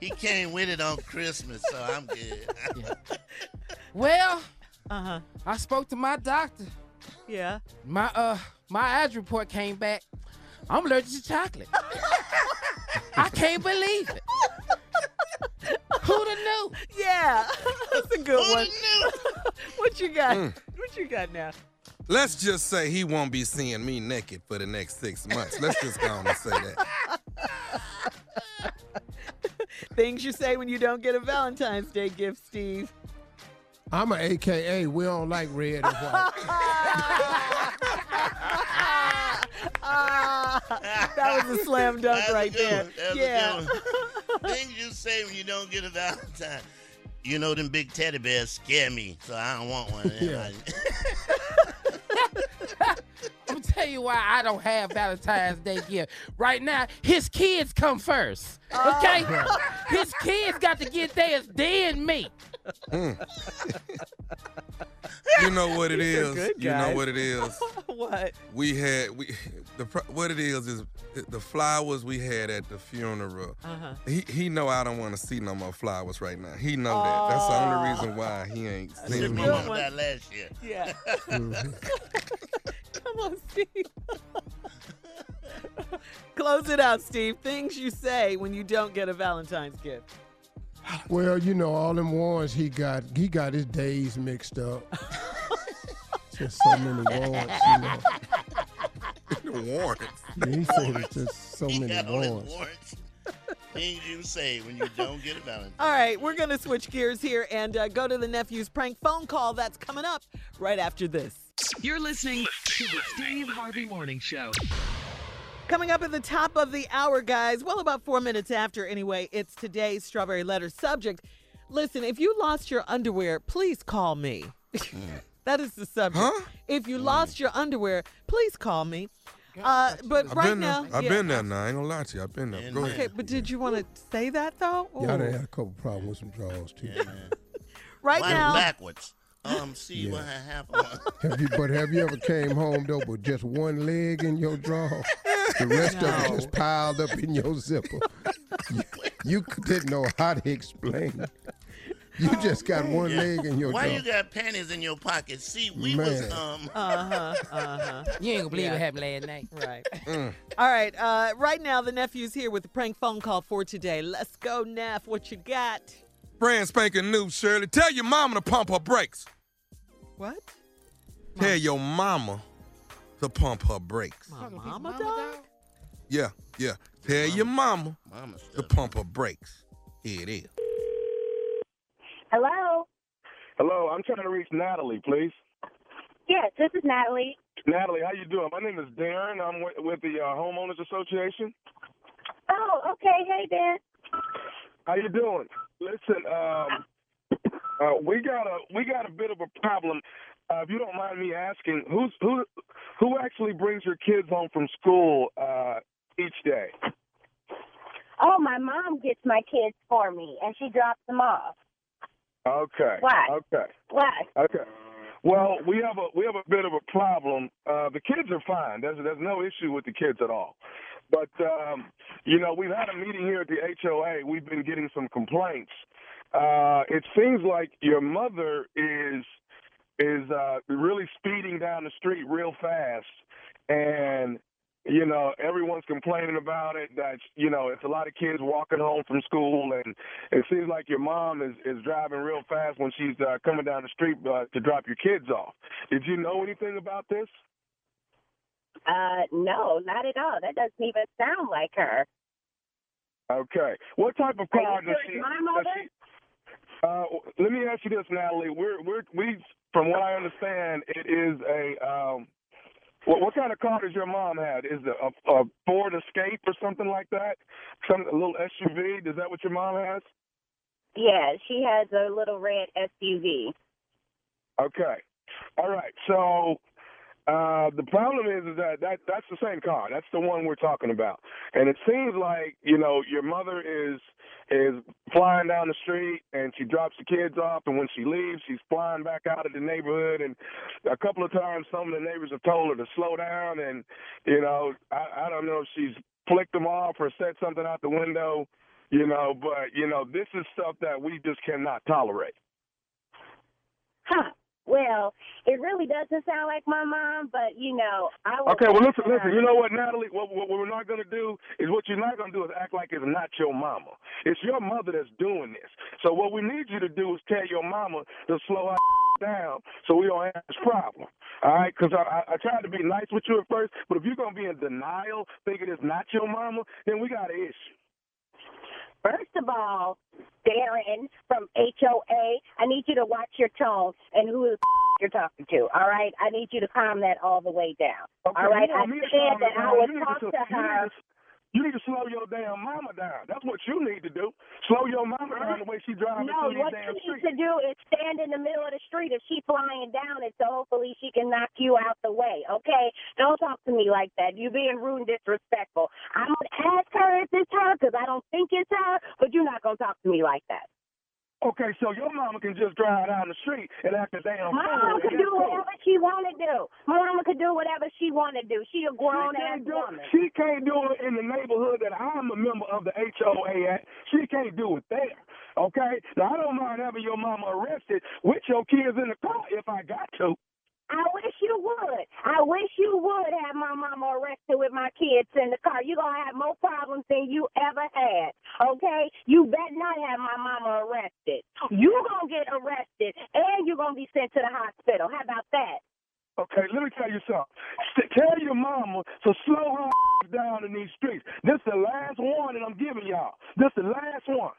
he came with it on Christmas, so I'm good. Well, Uh huh. I spoke to my doctor. Yeah. My uh my ads report came back. I'm allergic to chocolate. I can't believe it. Who'da knew? Yeah. That's a good Who one. knew? What you got? Mm. What you got now? Let's just say he won't be seeing me naked for the next six months. Let's just go on and say that. Things you say when you don't get a Valentine's Day gift, Steve. I'm a AKA. We don't like red and white. Ah, that was a slam dunk That's right good there. That's Yeah. good. Things you say when you don't get a Valentine. You know them big teddy bears scare me, so I don't want one. of them. Yeah. I'm gonna tell you why I don't have Valentine's Day gift. Right now, his kids come first. Okay? his kids got to get theirs, then me. Mm. You know what it These is. good You know what it is. what? We had we the what it is is the flowers we had at the funeral. Uh-huh. He he know I don't want to see no more flowers right now. He know that. That's the only reason why he ain't I said sending my me. good mama one. died last year. Yeah. Come on, Steve. Close it out, Steve. Things you say when you don't get a Valentine's gift. Well, you know, all them ones he got, he got his days mixed up. just so many warrants, you know. warrants. He said it's just so he many got warrants. warrants. Things you say when you don't get a Valentine. All right, we're going to switch gears here and uh, go to the nephew's prank phone call that's coming up right after this. You're listening to the Steve Harvey Morning Show. Coming up at the top of the hour, guys. Well, about four minutes after, anyway, it's today's Strawberry Letter subject. Listen, if you lost your underwear, please call me. that is the subject. Huh? If you lost your underwear, please call me. Uh, but I've right been now, there. I've yeah. been there now. I ain't gonna lie to you. I've been there. Go there. ahead. Okay, but did you want to say that though? Y'all done had a couple problems with some drawers too. Yeah, man. Right Why now, backwards? Um, see Yeah. what happened. Have you? But have you ever came home though with just one leg in your drawer? The rest of it just piled up in your zipper. You, you didn't know how to explain. You just got one leg in your Why drawer. you got panties in your pocket? See, we was um. uh huh, uh huh. You ain't gonna believe Yeah. what happened last night. Right. Mm. All right. Uh, right now, the nephew's here with the prank phone call for today. Let's go, Neff. What you got? Brand spanking new, Shirley. Tell your mama to pump her brakes. What? Tell your mama to pump her brakes. My mama dog? Yeah, yeah. Tell your mama Mama to stuff. pump her brakes. Here it is. Hello. Hello, I'm trying to reach Natalie, please. Yes, this is Natalie. Natalie, how you doing? My name is Darren. I'm with, with the uh, homeowners association. Oh, okay. Hey, Dan. How you doing? Listen, um, uh, we got a we got a bit of a problem. Uh, if you don't mind me asking, who's who who actually brings your kids home from school uh, each day? Oh, my mom gets my kids for me, and she drops them off. Okay. Why? Okay. Why? Okay. Well, we have a we have a bit of a problem. Uh, the kids are fine. There's there's no issue with the kids at all. But um, you know, we've had a meeting here at the HOA. We've been getting some complaints. Uh, it seems like your mother is is uh, really speeding down the street real fast, and you know, everyone's complaining about it. That you know, it's a lot of kids walking home from school, and it seems like your mom is is driving real fast when she's uh, coming down the street uh, to drop your kids off. Did you know anything about this? Uh, no, not at all. That doesn't even sound like her. Okay. What type of car does she? my mother? she- Uh, let me ask you this, Natalie. We're we're we from what I understand, it is a um. What, what kind of car does your mom have? Is it a, a Ford Escape or something like that? Some a little SUV? Is that what your mom has? Yeah, she has a little red SUV. Okay. All right. So uh the problem is, is that, that that's the same car. That's the one we're talking about. And it seems like, you know, your mother is is flying down the street and she drops the kids off and when she leaves she's flying back out of the neighborhood and a couple of times some of the neighbors have told her to slow down and you know, I, I don't know if she's flicked them off or said something out the window, you know, but you know, this is stuff that we just cannot tolerate. Huh. Well, it really doesn't sound like my mom, but you know, I was. Okay, well listen, listen. You know what, Natalie? What, what, what we're not going to do is what you're not going to do is act like it's not your mama. It's your mother that's doing this. So what we need you to do is tell your mama to slow her down so we don't have this problem. All right? Because I, I, I tried to be nice with you at first, but if you're going to be in denial, thinking it's not your mama, then we got an issue. First of all, Darren from HOA, I need you to watch your tone and who the you're talking to. All right, I need you to calm that all the way down. Okay, all right, I want me to said that I would talk to- to her. You need to slow your damn mama down. That's what you need to do. Slow your mama down the way she drives No, through these what damn you need to do is stand in the middle of the street if she's flying down it, so hopefully she can knock you out the way. Okay? Don't talk to me like that. You're being rude and disrespectful. I'm gonna ask her if it's her because I don't think it's her, but you're not gonna talk to me like that. Okay, so your mama can just drive down the street and act a damn My fool. mama could do cool. whatever she want to do. My mama could do whatever she want to do. She a grown She ass do woman. She can't do it in the neighborhood that I'm a member of the HOA at. She can't do it there. Okay? Now I don't mind having your mama arrested with your kids in the car if I got to. I wish you would. I wish you would have my mama arrested with my kids in the car. You're going to have more problems than you ever had. Okay? You better not have my mama arrested. You're going to get arrested and you're going to be sent to the hospital. How about that? Okay, let me tell you something. Tell your mama to slow her down in these streets. This is the last warning I'm giving y'all. This is the last one.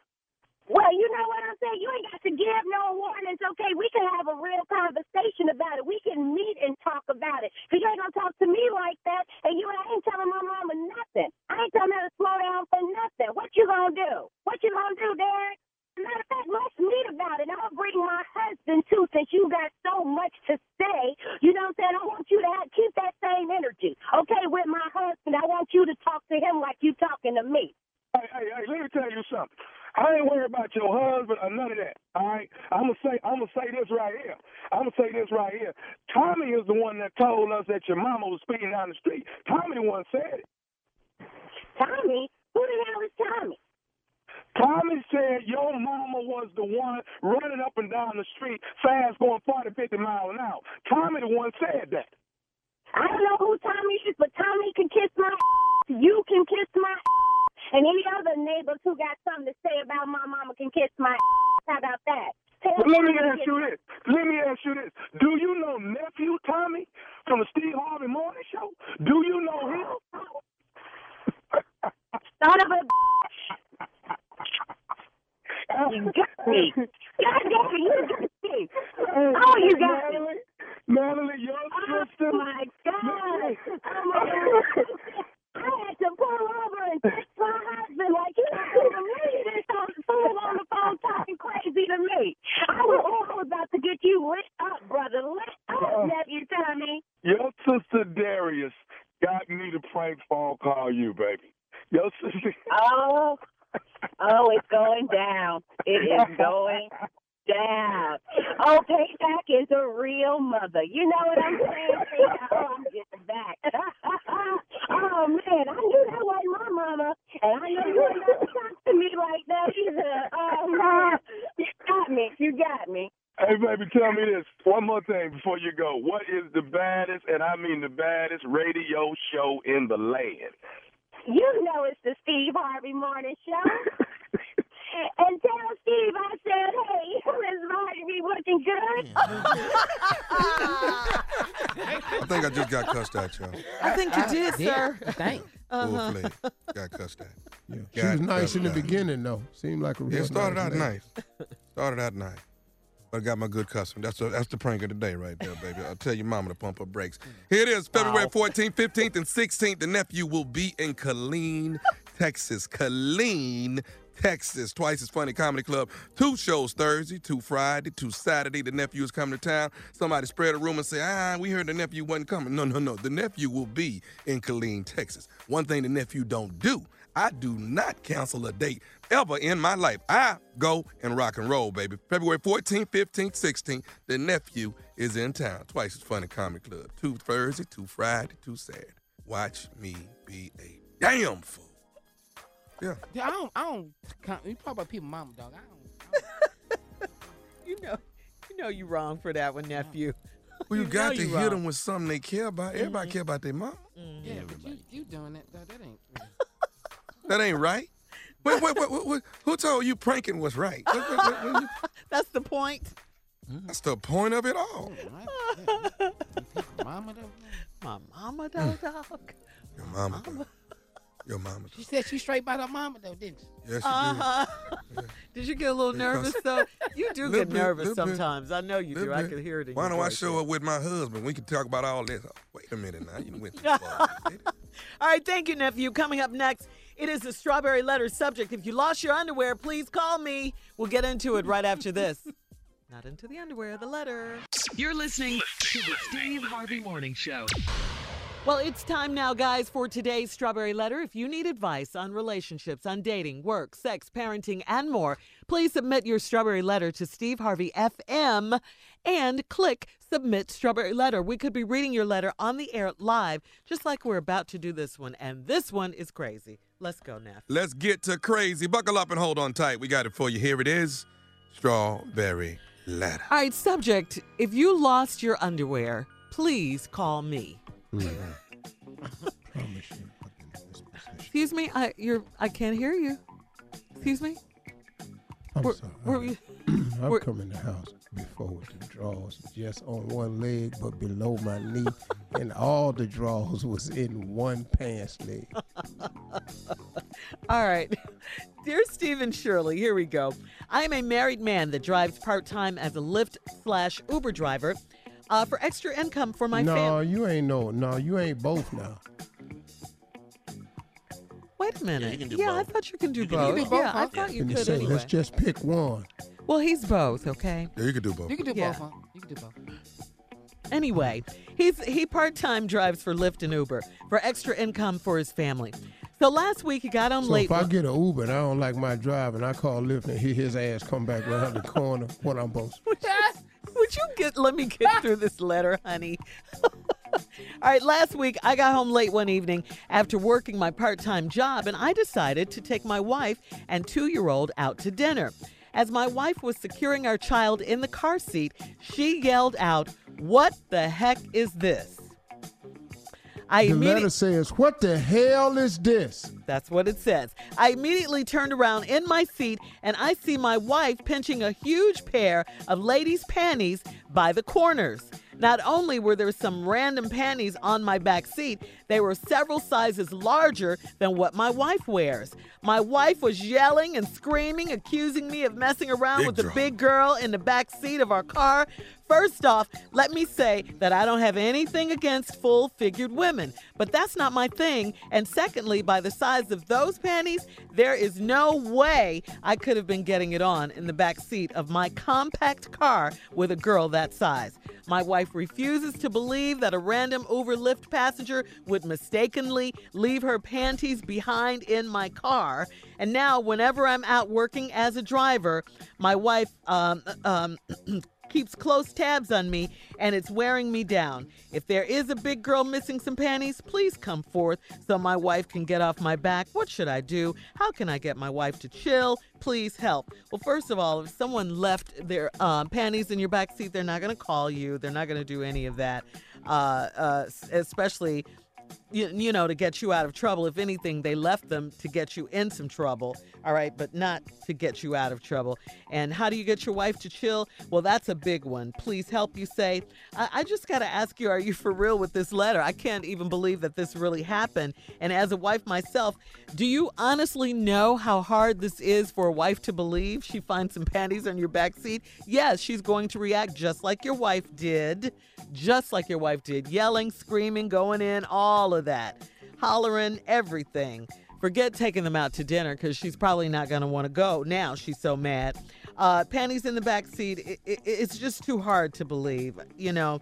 Well, you know what I'm saying? You ain't got to give no warnings, okay? We can have a real conversation about it. We can meet and talk about it. Because you ain't going to talk to me like that, and you ain't telling my mama nothing. I ain't telling her to slow down for nothing. What you going to do? What you going to do, Derek? Matter of fact, let's meet about it. I'll bring my husband, too, since you got so much to say. You know what I'm saying? I want you to have, keep that same energy, okay, with my husband. I want you to talk to him like you talking to me. Hey, hey, hey, let me tell you something. I ain't worried about your husband or none of that. All right, I'm gonna say I'm gonna say this right here. I'm gonna say this right here. Tommy is the one that told us that your mama was speeding down the street. Tommy the one said it. Tommy? Who the hell is Tommy? Tommy said your mama was the one running up and down the street fast, going 40, 50 miles an hour. Tommy the one said that. I don't know who Tommy is, but Tommy can kiss my You can kiss my And any other neighbors who got something to say about my mama can kiss my ass. How about that? But let me ask you this. Let me ask you this. Do you know nephew Tommy from the Steve Harvey Morning Show? Do you know him? Son of a You got me. God damn it, you got me. Oh, you got me. Natalie, Natalie, your oh, sister. Oh my God. Oh my God. I had to pull over and text my husband like you don't even believe this phone on the phone talking crazy to me. I was, oh, I was about to get you lit up, brother. Lit up, nephew Tommy. Your sister Darius got me to prank phone call you, baby. Your sister. Oh, oh, it's going down. It is going down. Oh, Payback is a real mother. You know what I'm saying? Oh, I'm getting back. oh man, I knew that wasn't my mama, and I know you ain't never talk to me like that either. Oh man, you got me. You got me. Hey, baby, tell me this one more thing before you go. What is the baddest, and I mean the baddest, radio show in the land? You know it's the Steve Harvey Morning Show. and tell Steve I said, hey, Miss Marjorie looking good. I think I just got cussed at, y'all. I think you did, sir. Thanks. Uh-huh. Full fledged. Got cussed at. Yeah. She Got was nice in the out. beginning, though. Seemed like a real Yeah, it started nice out lady. nice. Started out nice. But I got my good customer. That's the, that's the prank of the day right there, baby. I'll tell your mama to pump her brakes. Here it is, February 14th, 15th, and 16th. The nephew will be in Killeen, Texas. Killeen, Texas. Twice as funny comedy club. Two shows Thursday, two Friday, two Saturday. The nephew is coming to town. Somebody spread a rumor and say, ah, we heard the nephew wasn't coming. No, no, no. The nephew will be in Killeen, Texas. One thing the nephew don't do, I do not cancel a date ever in my life. I go and rock and roll, baby. February 14th, 15th, 16th, the nephew is in town. Twice as funny comedy club. Two Thursday, two Friday, two Saturday. Watch me be a damn fool. Yeah. Yeah, I don't. I don't. con- You talk about people, mama, dog. I don't. You know, you know you wrong for that one, nephew. Well, you, You got to you hit wrong. them with something they care about. Mm-hmm. Everybody care about their mom. Mm-hmm. Yeah, but you, you doing that? Dog, that ain't. That ain't right. Wait, wait, wait, wait, wait. Who told you pranking was right? What- what- what- what you- That's the point. Mm-hmm. That's the point of it all. Mama, though. My mama, though, dog. Your mama. Your mama. She said she straight by her mama, though, didn't she? Yes, she Uh-huh. Did you get a little nervous though? You do get bit, nervous little bit, sometimes. I know you do. little I can hear it in Why don't I show up with my husband? We can talk about all this. Oh, wait a minute now. You went too far. All right, thank you, nephew. Coming up next, it is the strawberry letter subject. If you lost your underwear, please call me. We'll get into it right after this. Not into the underwear, the letter. You're listening to the Steve Harvey Morning Show. Well, it's time now, guys, for today's Strawberry Letter. If you need advice on relationships, on dating, work, sex, parenting, and more, please submit your Strawberry Letter to Steve Harvey FM and click Submit Strawberry Letter. We could be reading your letter on the air live, just like we're about to do this one. And this one is crazy. Let's go, Neff. Let's get to crazy. Buckle up and hold on tight. We got it for you. Here it is. Strawberry letter. All right, subject if you lost your underwear, please call me. Excuse me, I you're I can't hear you. Excuse me. I'm Where- sorry. were you- I've come in the house before with the drawers just on one leg but below my knee, and all the drawers was in one pants leg. All right. Dear Stephen Shirley, here we go. I am a married man that drives part time as a Lyft slash Uber driver uh, for extra income for my no, family. you ain't no. No, you ain't both now. Wait a minute. can do Yeah, I thought you can do You can both. do both, yeah, I huh? thought you And could say, anyway. Let's just pick one. Well, he's both, okay? Yeah, you can do both. You can do Yeah. both, huh? You can do both. Anyway, he's he part-time drives for Lyft and Uber for extra income for his family. So last week he got home So late. if I get an Uber and I don't like my drive and I call Lyft and hear his ass come back around the corner, what I'm supposed to Would you get let me get through this letter, honey? All right, last week I got home late one evening after working my part time job, and I decided to take my wife and two year old out to dinner. As my wife was securing our child in the car seat, she yelled out, What the heck is this? I The immediately. letter says, "What the hell is this?" That's what it says. I immediately turned around in my seat and I see my wife pinching a huge pair of ladies' panties by the corners. Not only were there some random panties on my back seat, they were several sizes larger than what my wife wears. My wife was yelling and screaming, accusing me of messing around Big with the big girl in the back seat of our car. First off, let me say that I don't have anything against full figured women, but that's not my thing. And secondly, by the size of those panties, there is no way I could have been getting it on in the back seat of my compact car with a girl that size. My wife refuses to believe that a random Uber Lyft passenger would mistakenly leave her panties behind in my car. And now, whenever I'm out working as a driver, my wife um, um, keeps close tabs on me, and it's wearing me down. If there is a big girl missing some panties, please come forth so my wife can get off my back. What should I do? How can I get my wife to chill? Please help. Well, first of all, if someone left their um, panties in your back seat, they're not going to call you. They're not going to do any of that, uh, uh, especially you, you know, to get you out of trouble. If anything, they left them to get you in some trouble, all right, but not to get you out of trouble. And how do you get your wife to chill? Well, that's a big one. Please help you say. I, I just got to ask you, are you for real with this letter? I can't even believe that this really happened. And as a wife myself, do you honestly know how hard this is for a wife to believe she finds some panties on your back seat? Yes, she's going to react just like your wife did, just like your wife did, yelling, screaming, going in, all of that, hollering, everything. Forget taking them out to dinner because she's probably not going to want to go now. She's so mad. Uh, panties in the back seat, it, it, it's just too hard to believe. You know,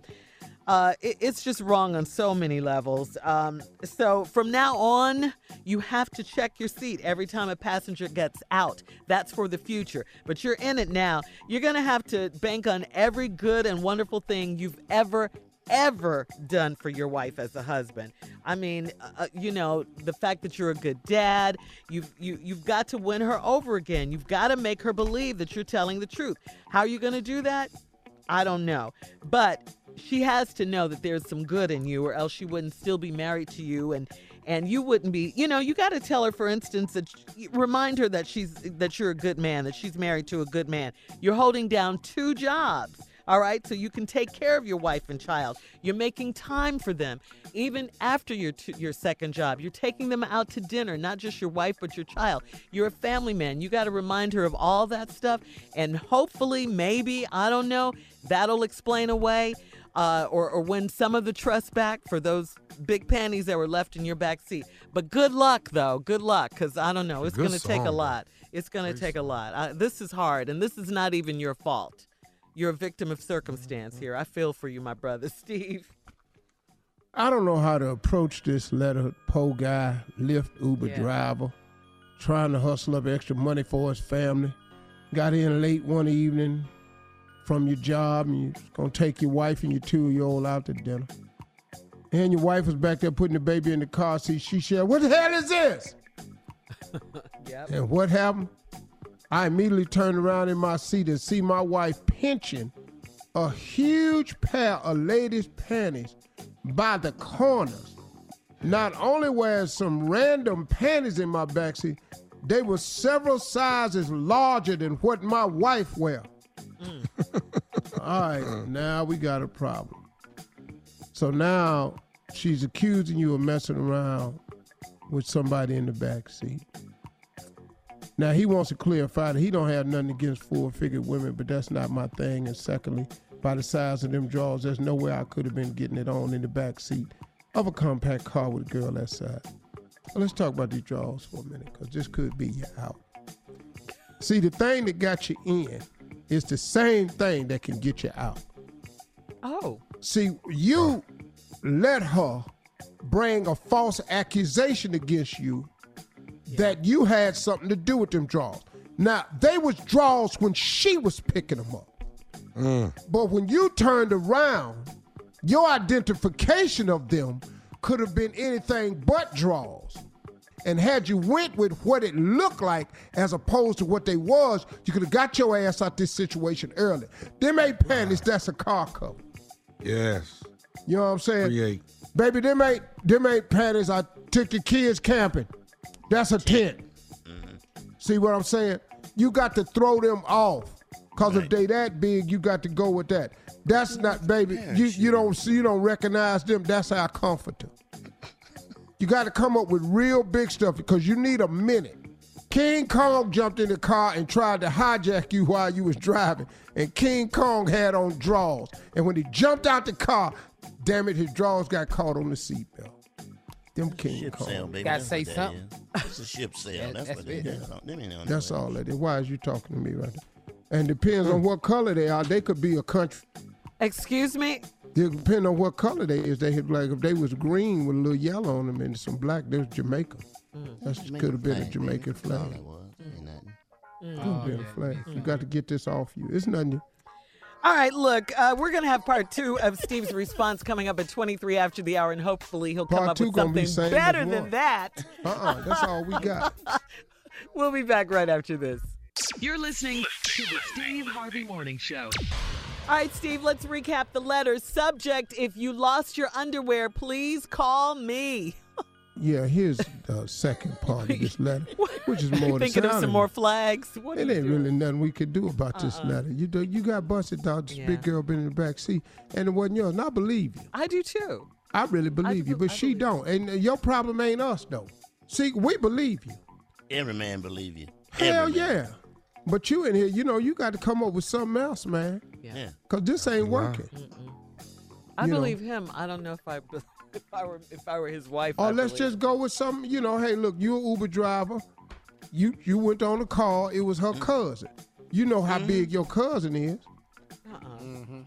uh, it, it's just wrong on so many levels. Um, so from now on, you have to check your seat every time a passenger gets out. That's for the future. But you're in it now. You're going to have to bank on every good and wonderful thing you've ever ever done for your wife as a husband. I mean, uh, you know, the fact that you're a good dad, you've you you've got to win her over again. You've got to make her believe that you're telling the truth. How are you going to do that? I don't know. But she has to know that there's some good in you or else she wouldn't still be married to you and and you wouldn't be you know you got to tell her for instance that remind her that she's that you're a good man that she's married to a good man you're holding down two jobs all right so you can take care of your wife and child you're making time for them even after your t- your second job you're taking them out to dinner not just your wife but your child you're a family man you got to remind her of all that stuff and hopefully maybe i don't know that'll explain away uh, or, or win some of the trust back for those big panties that were left in your back seat. But good luck, though. Good luck, because I don't know. It's going to take a lot. It's going to take a lot. Uh, this is hard, and this is not even your fault. You're a victim of circumstance here. I feel for you, my brother, Steve. I don't know how to approach this letter. Po guy, Lyft Uber Yeah. driver, trying to hustle up extra money for his family. Got in late one evening from your job, and you're gonna take your wife and your two-year-old out to dinner. And your wife was back there putting the baby in the car seat. She said, "What the hell is this?" Yep. And what happened? I immediately turned around in my seat and see my wife pinching a huge pair of ladies' panties by the corners. Not only were some random panties in my backseat, they were several sizes larger than what my wife wear. Mm. All right, now we got a problem. So now she's accusing you of messing around with somebody in the back seat. Now he wants to clarify that he don't have nothing against full-figured women, but that's not my thing. And secondly, by the size of them drawers, there's no way I could have been getting it on in the back seat of a compact car with a girl that size. Well, let's talk about these drawers for a minute, because this could be you out. See, the thing that got you in is the same thing that can get you out. Oh. See, you let her bring a false accusation against you that you had something to do with them draws. Now, they was draws when she was picking them up. Mm. But when you turned around, your identification of them could have been anything but draws. And had you went with what it looked like as opposed to what they was, you could have got your ass out this situation early. Them ain't panties, that's a car cover. Yes. You know what I'm saying? Create. Baby, them ain't them ain't panties. I took the kids camping. That's a tent. Mm-hmm. See what I'm saying? You got to throw them off. Cause if they that big, you got to go with that. That's not, baby. You you don't see, you don't recognize them. That's our comforter. You got to come up with real big stuff because you need a minute. King Kong jumped in the car and tried to hijack you while you was driving, and King Kong had on drawers. And when he jumped out the car, damn it, his drawers got caught on the seatbelt. Them King Ship Kong. sail, baby. Gotta That's say something. is. It's a ship sail. Yeah, that's, that's what it it. is. Them That's the way. all that is. Why is you talking to me right now? And depends on mm. what color they are. They could be a country. Excuse me? It depends on what color they is. They had like if they was green with a little yellow on them and some black, there's Jamaica. Mm. That could have been a Jamaican That's all flag. it was. Ain't nothing. Mm. Could have been a flag. You got to get this off you. It's nothing. All right, look, uh, we're going to have part two of Steve's response coming up at 23 after the hour, and hopefully he'll come Part up two with gonna be something same as better than one. that. Uh-uh, that's all we got. We'll be back right after this. You're listening to the Steve Harvey Morning Show. All right, Steve, let's recap the letters. Subject If you lost your underwear, please call me. Yeah, here's the second part of this letter, which is more than the Thinking of some it. more flags. What It ain't doing? really nothing we could do about this Uh-uh. letter. You do, you got busted out. This Yeah. big girl been in the back seat, and it wasn't yours. And I believe you. I do too. I really believe you, but she don't. And uh, your problem ain't us though. See, we believe you. Every man believe you. Hell man. yeah. But you in here, you know, you got to come up with something else, man. Yeah. Cause this ain't working. I You know. believe him. I don't know if I be- if I were if I were his wife. Or I Oh, let's believe. just go with some. You know, hey, look, you're an Uber driver. You you went on a call. It was her mm-hmm. cousin. You know how big mm-hmm. your cousin is. Uh-uh. Mm-hmm.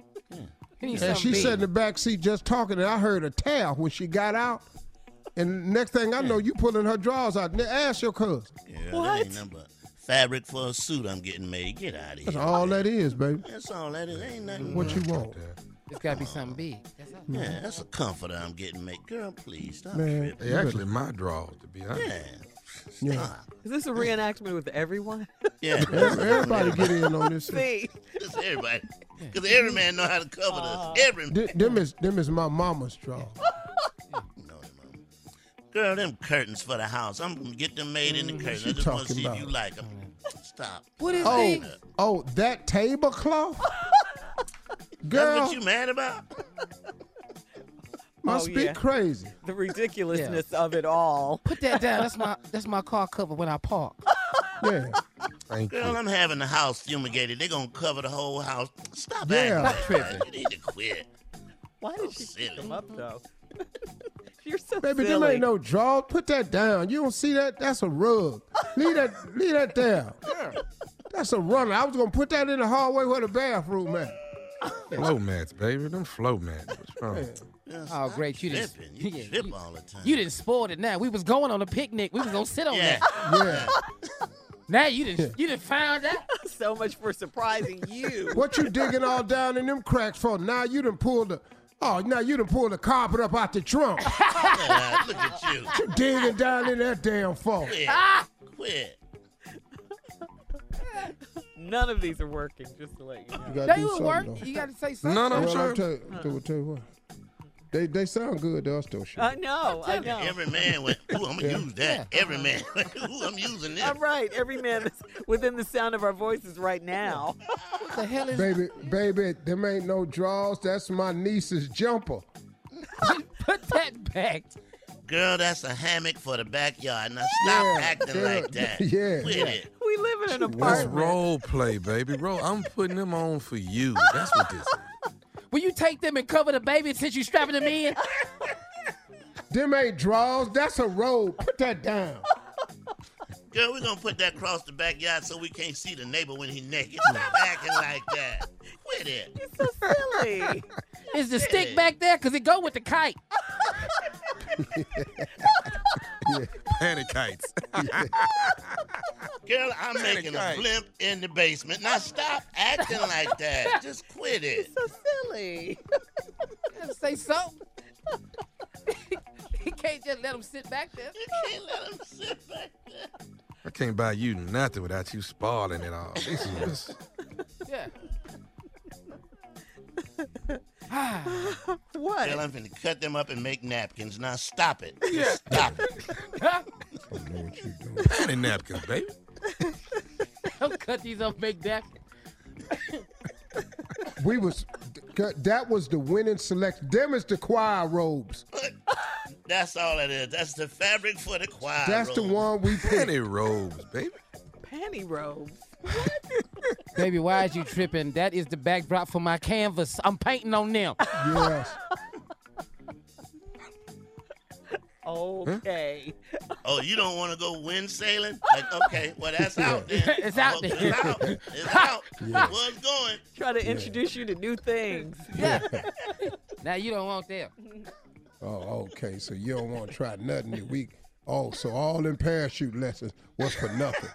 He And she sat in the back seat just talking, and I heard a towel when she got out. And next thing I know, you pulling her drawers out. Now Ask your cousin. Yeah, that ain't nothing but fabric for a suit I'm getting made. Get out of here. That's all that is, baby. That's all that is. Ain't nothing. What you want? It's got to be something big. That's all. Yeah, that's a comforter I'm getting made. Girl, please stop Man, tripping. They actually my drawers, to be honest. Yeah. Yeah. Is this a reenactment with everyone? Yeah. Everybody get in on this. See, Just everybody. Because every man know how to cover this. Uh. Every Th- Them is them is my mama's drawers. Girl, them curtains for the house. I'm gonna get them made in the mm, curtains. I she just want to talking see if you like them. Stop. What is Oh, these? oh, that tablecloth. That's Girl, what you mad about? must Oh, be yeah. crazy. the ridiculousness of it all. Put that down. That's my that's my car cover when I park. Yeah. Thank Girl, you. I'm having the house fumigated. They're gonna cover the whole house. Stop Yeah. acting like tripping. that. You need to quit. Why did she silly. pick them up though? You're so Baby, them silly. ain't no drawers. Put that down. You don't see that? That's a rug. Leave that, leave that down. That's a runner. I was gonna put that in the hallway where the bathroom at. Flow mats, baby. Them flow mats. What's wrong? Oh, great. You didn't, Tripping. You yeah, trip you, all the time. you didn't spoil it now. We was going on a picnic. We was going to sit on Yeah. that. Yeah. Now you didn't, you didn't find out. so much for surprising you. What you digging all down in them cracks for? Now you done pulled the. Oh, now you done pulled the carpet up out the trunk. Yeah, look at you. you digging down in that damn phone. Quit. Quit. None of these are working. Just to let you know. You gotta They do would something, work. though. You got to say something. None of them Well, I'll sure. tell you, I'll tell you- tell you what. They they sound good to us though. Shit. I know. I know. Every man went, ooh, I'm gonna use that. Every man ooh, I'm using this. All right, every man that's within the sound of our voices right now. What the hell is Baby, baby, them ain't no draws. That's my niece's jumper. Put that back. Girl, that's a hammock for the backyard. Now stop Yeah, acting yeah, like that. yeah. Quit it. We live in an That's apartment. role play, baby. Roll. I'm putting them on for you. That's what this is. Will you take them and cover the baby since you're strapping them in? Them ain't draws. That's a robe. Put that down. Girl, we're gonna put that across the backyard so we can't see the neighbor when he naked. Stop acting like that. Quit it. so silly. Is the stick back there? Because it go with the kite. Panic kites. Girl, I'm Panic making a blimp in the basement. Now stop acting like that. Just quit it. so silly. Say something. he can't just let them sit back there. You can't let him sit back there. I can't buy you nothing without you spoiling it all. This is just, Yeah. What? Girl, I'm finna cut them up and make napkins. Now stop it. Just stop it. I don't know what you're doing. panty napkins, baby. Don't cut these up, make that. We was that was the winning selection. Them is the choir robes. That's all it is. That's the fabric for the choir. That's the one we picked. Panty robes, baby. Panty robes. Baby, why is you tripping? That is the backdrop for my canvas. I'm painting on them. Yes. Okay. Oh, you don't want to go wind sailing? Like, okay, well that's out then. It's out there. It's out. It's out. Yeah. What's going? Try to introduce you to new things. Yeah. now you don't want them. Oh, okay. So you don't want to try nothing this week. Oh, so all them parachute lessons was for nothing.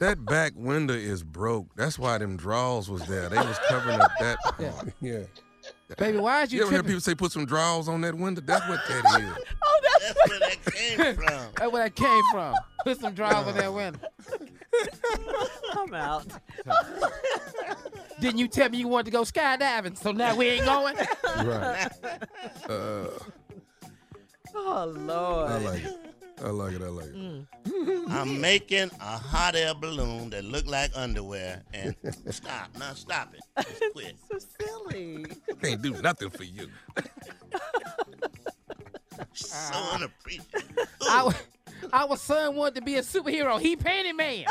That back window is broke. That's why them drawers was there. They was covering up that. Yeah. Yeah. Baby, why is you, You ever hear people say put some drawers on that window? That's what that is. Oh, that's, That's where that came from. That's where that came from. Put some drawers on that window. I'm out. Didn't you tell me you wanted to go skydiving? So now we ain't going. Right. Uh, Oh Lord. I like it. I like it. I like it. Mm. I'm making a hot air balloon that look like underwear. And stop. Now stop it. Just quit. So silly. Can't do nothing for you. So unappreciative. Our, our son wanted to be a superhero. He painted man.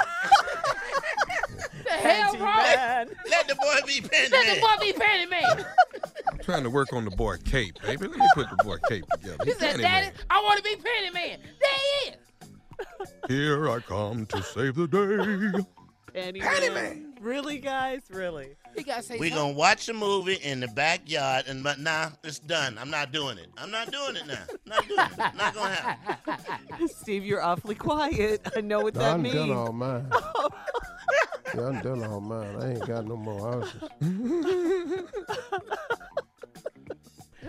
The hell, Panty man. Let the boy be Let the penny. boy be painted man. I'm trying to work on the boy cape, baby. Let me put the boy cape together. He He's said, Penny Daddy, Man. I want to be painted man. There he is. Here I come to save the day. Penny, Penny man. Really, guys? Really? He got to say We're gonna watch a movie in the backyard, and but nah, it's done. I'm not doing it. I'm not doing it now. Not doing it. Not gonna happen. Steve, you're awfully quiet. I know what that I'm means. done all mine. yeah, I'm done all mine. I ain't got no more houses.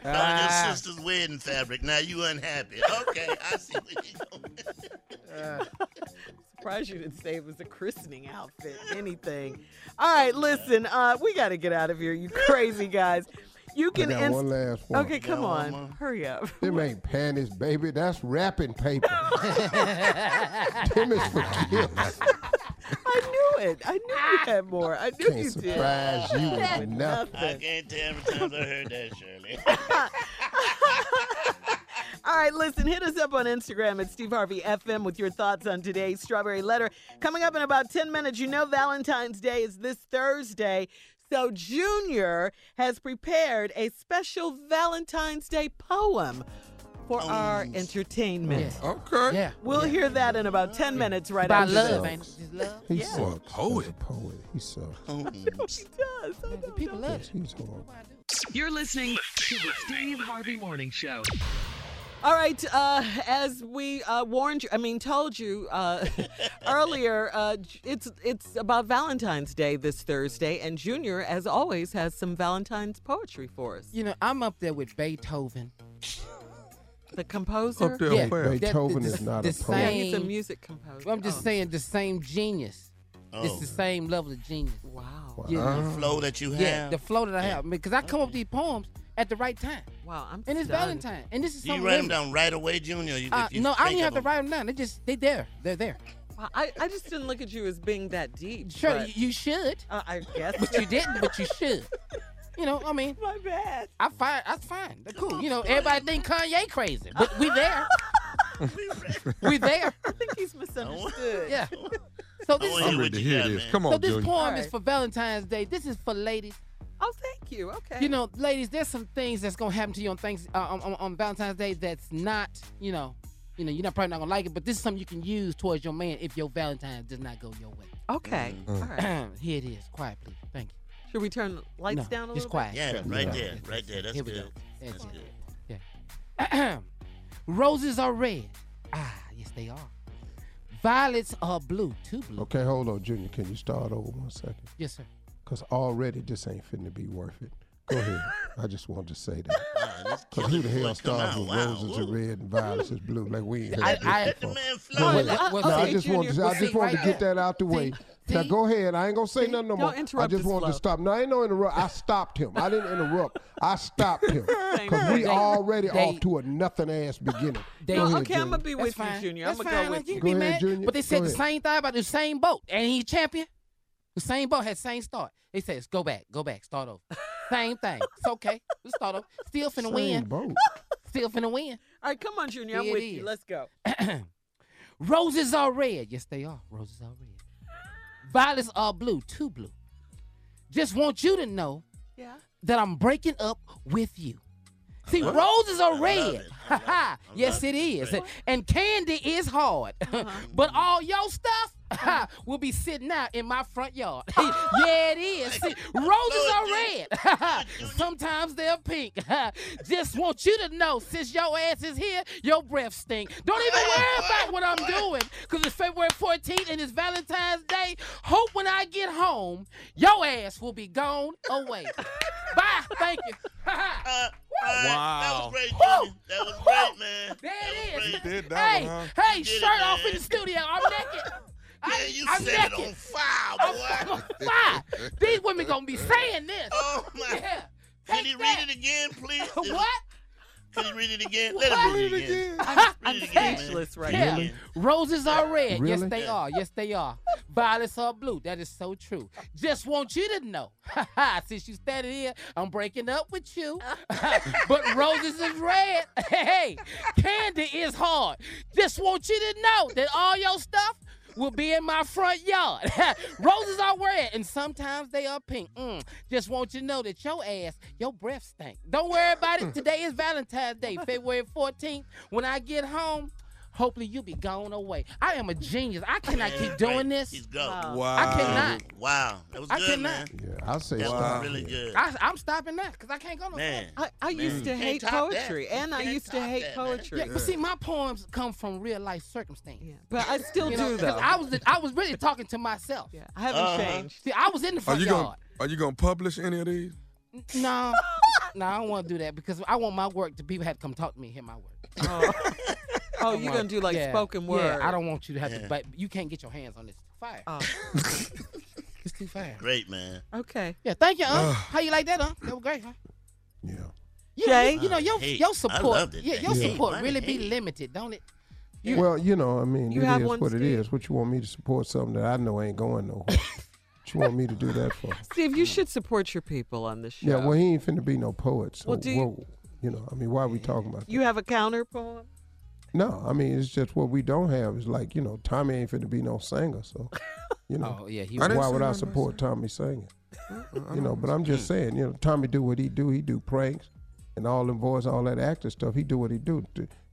On your sister's wedding fabric. Now you unhappy. Okay, I see where you going. Surprised you didn't say it was a christening outfit. Anything. All right, listen. Uh, we got to get out of here. You crazy guys. You I can. got ins- one last one. Okay, come Got one on. more? Hurry up. Them ain't panties, baby. That's wrapping paper. Them is for kids. I knew it. I knew you had ah. more. I knew Can't you did. surprise you with nothing. I can't tell how many times I heard that, Shirley. All right, listen, hit us up on Instagram at Steve Harvey FM with your thoughts on today's Strawberry Letter. Coming up in about 10 minutes, you know Valentine's Day is this Thursday. So Junior has prepared a special Valentine's Day poem for our entertainment. Okay. Yeah. We'll hear that in about 10 minutes right About after love, this. ain't it? Just love. He Yeah. Oh, a sucks. poet. He's a poet. He sucks. He does. I know. People love it. He's horrible. You're listening to the Steve Harvey Morning Show. All right, uh, as we uh, warned you, I mean, told you uh, earlier, uh, it's it's about Valentine's Day this Thursday, and Junior, as always, has some Valentine's poetry for us. You know, I'm up there with Beethoven. The composer. Up there Yeah. where? That- Beethoven the- is not the a poet. Yeah, he's a same- music composer. Well, I'm just Oh. saying the same genius. It's Oh. the same level of genius. Wow. You know? The flow that you have. Yeah, the flow that I have. Because I come up with these poems at the right time. Wow, I'm And it's stunned. Valentine. And this is Do you something write them women- down right away, Junior? You, Uh, if you no, I don't think even have of to them? write them down. They just they're there. They're there. Wow, I, I just didn't look at you as being that deep. Sure, but, you should, uh, I guess. but you didn't. But you should. You know, I mean, My bad. I fine. That's fine. They're cool. You know, everybody think Kanye crazy, but we there. we there. I think he's misunderstood. Yeah. So this, wanna I'm ready to hear this. man. Come so this Junior. poem All is for Valentine's Day. This is for ladies. Oh, thank you. Okay. You know, ladies, there's some things that's gonna happen to you on things uh, on, on, on Valentine's Day that's not, you know, you know, you're not probably not gonna like it, but this is something you can use towards your man if your Valentine's does not go your way. Okay. All right. Here it is. Quiet, please. Thank you. Should we turn the lights no, down a just little quiet. Yeah, Sure. right there, right there. That's Here we good. go. That's That's good. Yeah. Roses are red. Ah, yes, they are. Violets are blue. Too blue. Okay, hold on, Junior. Can you start over one second? Yes, sir. Because already this ain't finna be worth it. Go ahead. I just wanted to say that. Because who the hell boy come starts with Wow. roses are red and violets is blue? Like we ain't heard I- this I- Let the before. man Go Well, well, No, I just wanted to, I just wanted right to get that out the way. See, now go ahead. I ain't gonna say See? nothing no Don't more. I just his wanted to stop. No, I ain't no interrupt. I stopped him. I didn't interrupt. I stopped him because we thing. already They- off to a nothing ass beginning. They- No, ahead, okay, I'm gonna be That's with fine. you, Junior. That's I'm gonna go with you you. Go ahead. Junior. But they said the same thing about the same boat, and he champion. The same boat had same start. They says "Go back, go back, start over." same thing. It's okay. We start over. Still finna Same win. boat. Still finna win. All right, come on, Junior. I'm Here it with you. Let's go. Roses are red. Yes, they are. Roses are red. Violets are blue. Too blue. Just want you to know Yeah. that I'm breaking up with you. See, love roses are red. it. I love it. I yes, love it it. is. Right. And candy is hard. Uh-huh. but all your stuff, will be sitting out in my front yard. yeah, it is. See, roses are red. Sometimes they're pink. Just want you to know, since your ass is here, your breath stink. Don't even worry about what I'm doing, because it's February 14th and it's Valentine's Day. Hope when I get home, your ass will be gone away. Bye. Thank you. Uh, uh, wow. That was great, Woo! Junior. That was great, man. There it is. You did that Hey, one, hey, You did shirt it, off in the studio. I'm naked. Man, you I'm set it naked. on fire, boy. I'm fire. These women gonna be saying this. Oh my! Yeah. Can Take you that. read it again, please? What? Can you read it again? Let him read it again. I'm Read it again, speechless right Yeah. now. Roses are red. Yes, Really? they are. Yes, they are. Violets are blue. That is so true. Just want you to know. Since you standing here, I'm breaking up with you. but roses is red. Hey, candy is hard. Just want you to know that all your stuff will be in my front yard. Roses are red, and sometimes they are pink. Mm, just want you to know that your ass, your breath stink. Don't worry about it. Today is Valentine's Day, February 14th. When I get home, hopefully you'll be going away. I am a genius. I cannot keep doing great. this. He's go. Wow. I cannot. Wow, that was I good, cannot. man. Yeah, I say That stop. was really good. I, I'm stopping that because I can't go no Man, I, I used to Can't hate top that. poetry, and I Can't used to top hate that, man. poetry. Yeah, but see, my poems come from real life circumstance. Yeah, But I still You know, do 'cause though. I was I was really talking to myself. yeah, I haven't Uh-huh. changed. See, I was in the Are front you yard. gonna Are you gonna publish any of these? No, no, I don't want to do that because I want my work to people have to come talk to me and hear my work. Oh, oh you're want- gonna do like yeah, spoken word. Yeah, I don't want you to have Yeah. to, but you can't get your hands on this. Fire. Oh, It's too fire. great, man. okay. Yeah, thank you, huh? How you like that, huh? That was great, huh? Yeah. You, Jay? you, you know your your support, yeah, your Yeah. support really be limited, don't it? You- well, you know, I mean, you it have is what it Steve? is. What you want me to support something that I know ain't going nowhere? what you want me to do that for? Steve, you should support your people on this show. Yeah, well, he ain't finna be no poet. So, Well, do you- whoa, you know, I mean, why are we talking about you have a counter poem. No, I mean it's just what we don't have is like you know Tommy ain't finna be no singer, so you know Oh yeah, he I didn't why would I nothing about support Tommy singing? You know, but I'm just saying, you know, Tommy do what he do. He do pranks and all them boys, all that actor stuff. He do what he do.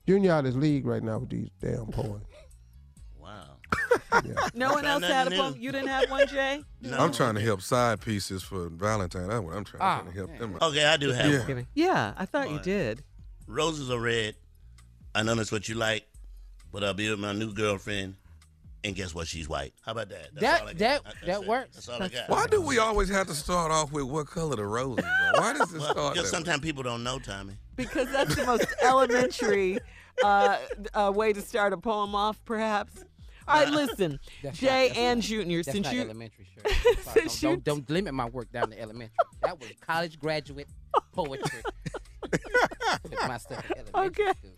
Junior out his league right now with these damn poems. Wow. Yeah. No one else had a nothing poem. You didn't have one, Jay. No. I'm trying to help side pieces for Valentine. That's what I'm trying, Ah, trying to help man. them. Okay, I do have Yeah. one. Kidding. Yeah, I thought you did. Roses are red. I know that's what you like, but I'll be with my new girlfriend, and guess what? She's white. How about that? That's That- all I got. that- That's that it. works. That's all I got. Why do we always have to start off with what color the roses are? Why does it Well, start because that way? sometimes people don't know, Tommy. Because that's the most elementary uh, uh, way to start a poem off, perhaps. All right, listen, That's Jay not- that's and not- Junior, That's since not you elementary, sure. Since don't, you- don't, don't limit my work down to elementary. That was college graduate poetry. Put my stuff elementary Okay. school.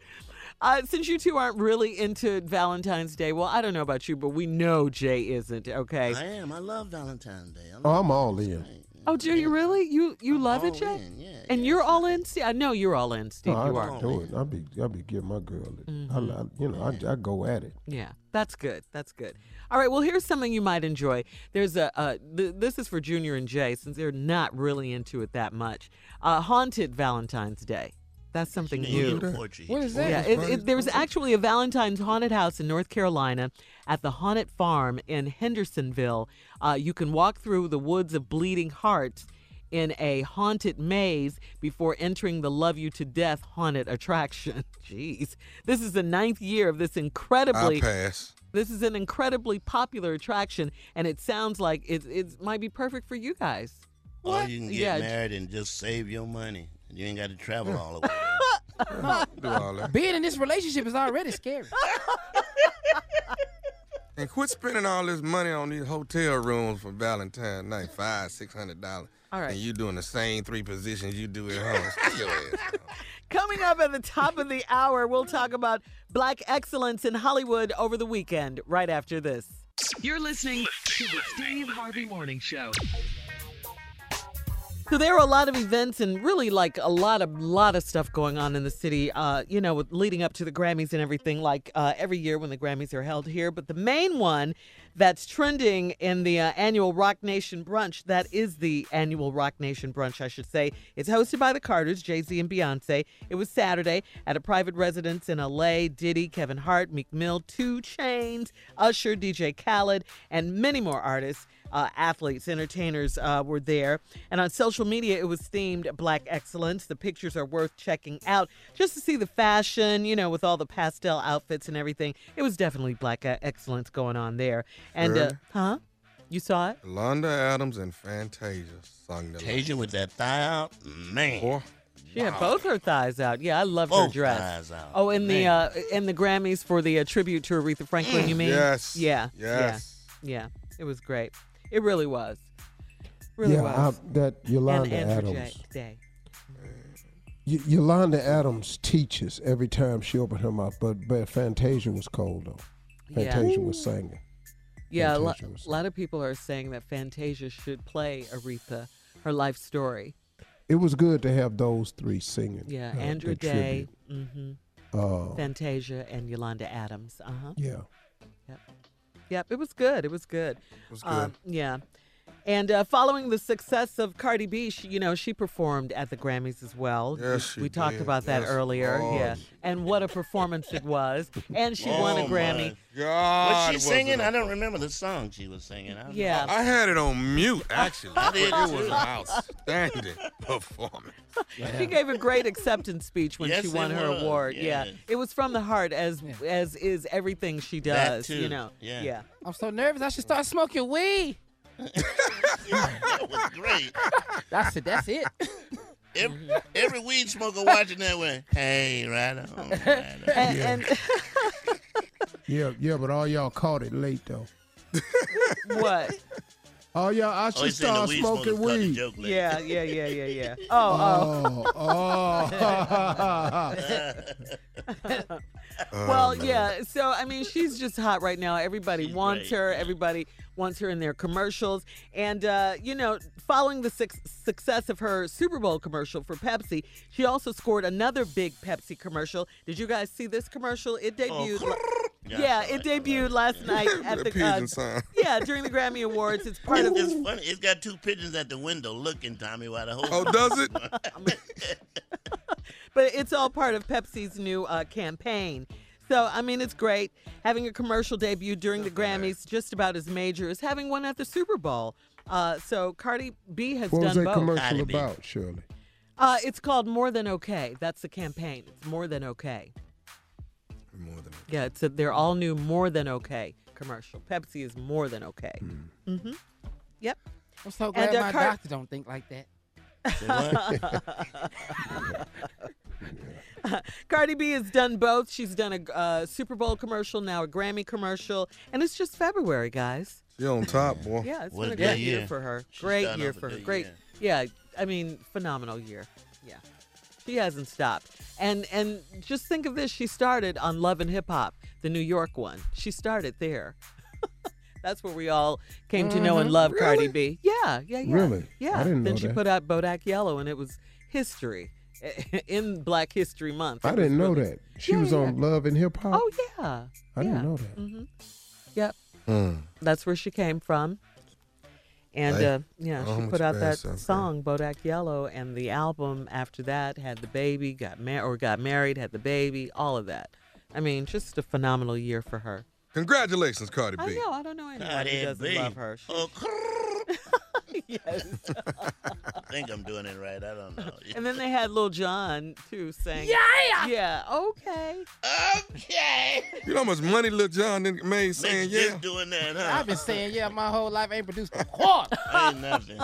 Uh, since you two aren't really into Valentine's Day, well, I don't know about you, but we know Jay isn't. Okay. I am. I love Valentine's Day. I Oh, love I'm all in. Day. Oh, do you really? You you I'm love it, all Jay? in, Yeah. And yeah. you're all in. Steve? I know you're all in, Steve. No, you I, are. I do it. I be I be giving my girl it. Mm-hmm. I, you know, I, I go at it. Yeah, that's good. That's good. All right. Well, here's something you might enjoy. There's a. Uh, th- this is for Junior and Jay since they're not really into it that much. Uh, haunted Valentine's Day. That's something You new. know, your poetry. What is that? Yeah, it, it, there's actually a Valentine's haunted house in North Carolina at the Haunted Farm in Hendersonville. Uh, you can walk through the woods of Bleeding Hearts in a haunted maze before entering the Love You to Death haunted attraction. Jeez, this is the ninth year of this incredibly. I incredibly. pass. This is an incredibly popular attraction, and it sounds like it, it might be perfect for you guys. Or you can get Yeah. married and just save your money. You ain't got to travel all the way. Do all that. Being in this relationship is already scary. And quit spending all this money on these hotel rooms for Valentine's night, five, six hundred dollars. All right. And you doing the same three positions you do at home. Stay your ass home. Coming up at the top of the hour, we'll talk about black excellence in Hollywood over the weekend, right after this. You're listening to the Steve Harvey Morning Show. So there are a lot of events and really like a lot of lot of stuff going on in the city. Uh, you know, with leading up to the Grammys and everything. Like uh, every year when the Grammys are held here, but the main one that's trending in the uh, annual Roc Nation brunch. That is the annual Roc Nation brunch, I should say. It's hosted by the Carters, Jay Z and Beyonce. It was Saturday at a private residence in L.A. Diddy, Kevin Hart, Meek Mill, 2 Chainz, Usher, DJ Khaled, and many more artists uh, athletes, entertainers uh, were there. And on social media, it was themed Black Excellence. The pictures are worth checking out just to see the fashion, you know, with all the pastel outfits and everything. It was definitely Black uh, Excellence going on there. And, uh, Really? huh? You saw it? Londa Adams and Fantasia sung the Tasia with that thigh out, man. Boy, She had both her thighs out. Yeah, I loved her dress. thighs out. Oh, in the uh, in the Grammys for the uh, tribute to Aretha Franklin, you mean? Yes. Yeah. Yes. Yeah. Yeah. It was great. It really was. Really yeah, was. I, that Yolanda and Andrew Adams. J- Day. Y- Yolanda Adams teaches every time she opened her mouth, but but Fantasia was cold though. Yeah. Fantasia was singing. Yeah, a lo- lot of people are saying that Fantasia should play Aretha, her life story. It was good to have those three singing. Yeah, uh, Andra the Day, tribute. hmm Uh, Fantasia, and Yolanda Adams. Uh huh. yeah. Yep. It was good. It was good. It was Um, good. yeah. And uh, following the success of Cardi B, she, you know, she performed at the Grammys as well. Yes, we, she we talked about that Yes, earlier. Lord. Yeah. And what a performance it was. And she won a Oh, Grammy. my. God, Was she was singing? I don't remember the song she was singing. I don't know. Yeah. I had it on mute, actually. I did it was an outstanding performance. She gave a great acceptance speech when Yes, she won her was, award. Yeah. yes. It was from the heart as as is everything she That does, too, you know. yeah. Yeah. I'm so nervous. I should start smoking weed. That was great. That's it. That's it. Every, every weed smoker watching that went, hey, right on. Right on. And, Yeah. and Yeah, yeah, but all y'all caught it late though. what? Oh, all y'all, I Oh, should he's saying the start weed smoking smokers caught the weed. Yeah, yeah, yeah, yeah, yeah. Oh, oh. Oh, oh. Oh, well, yeah. So I mean, she's just hot right now. Everybody She's wants great, her. Everybody wants her in their commercials. And uh, you know, following the suc success of her Super Bowl commercial for Pepsi, she also scored another big Pepsi commercial. Did you guys see this commercial? It debuted. Oh, yeah, Yeah, it it. Debuted it. last night at The the pigeon sound. yeah during the Grammy Awards. It's part It's, of it's funny. It's got two pigeons at the window looking, Tommy, while the whole. Oh, does it? but it's all part of Pepsi's new uh, campaign. So, I mean, it's great. Having a commercial debut during the Grammys, just about as major as having one at the Super Bowl. Uh, so, Cardi B has what done that both. commercial Cardi B. about, Shirley? Uh, it's called More Than Okay. That's the campaign. It's More Than Okay. More than okay. Yeah, it's a, they're all new More Than Okay commercial. Pepsi is More Than Okay. Mm-hmm. Yep. I'm so glad And, uh, my Car- doctor don't think like that. Say what? Cardi B has done both. She's done a uh, Super Bowl commercial, now a Grammy commercial, and it's just February, guys. She on top, boy. Yeah, it's What been a a great year year. for her. She's great year for her. Great. year. Yeah, I mean, phenomenal year. Yeah. She hasn't stopped. And and just think of this, she started on Love and Hip Hop, the New York one. She started there. That's where we all came to know and Mhm. love Cardi B. Yeah, yeah, yeah. Really? Yeah. I didn't then know she that. put out Bodak Yellow and it was history in Black History Month. I It didn't know really- that. She Yeah, was yeah. on Love and Hip Hop. Oh yeah. I didn't know that. hmm Yep. Mm. That's where she came from. And Hey, uh, yeah, oh, she put out that stuff, song "Bodak Yellow," and the album after that had the baby, got married or got married, had the baby, all of that. I mean, just a phenomenal year for her. Congratulations, Cardi I B. know. I don't know anyone Cardi who doesn't B. love her. She- Oh, yes. I think I'm doing it right. I don't know. and then they had Lil Jon too saying, Yeah. "Yeah, okay." Okay. You know how much money Lil Jon made saying Just yeah? doing that, huh? I've been saying yeah my whole life. Ain't produced a quarter. Ain't nothing.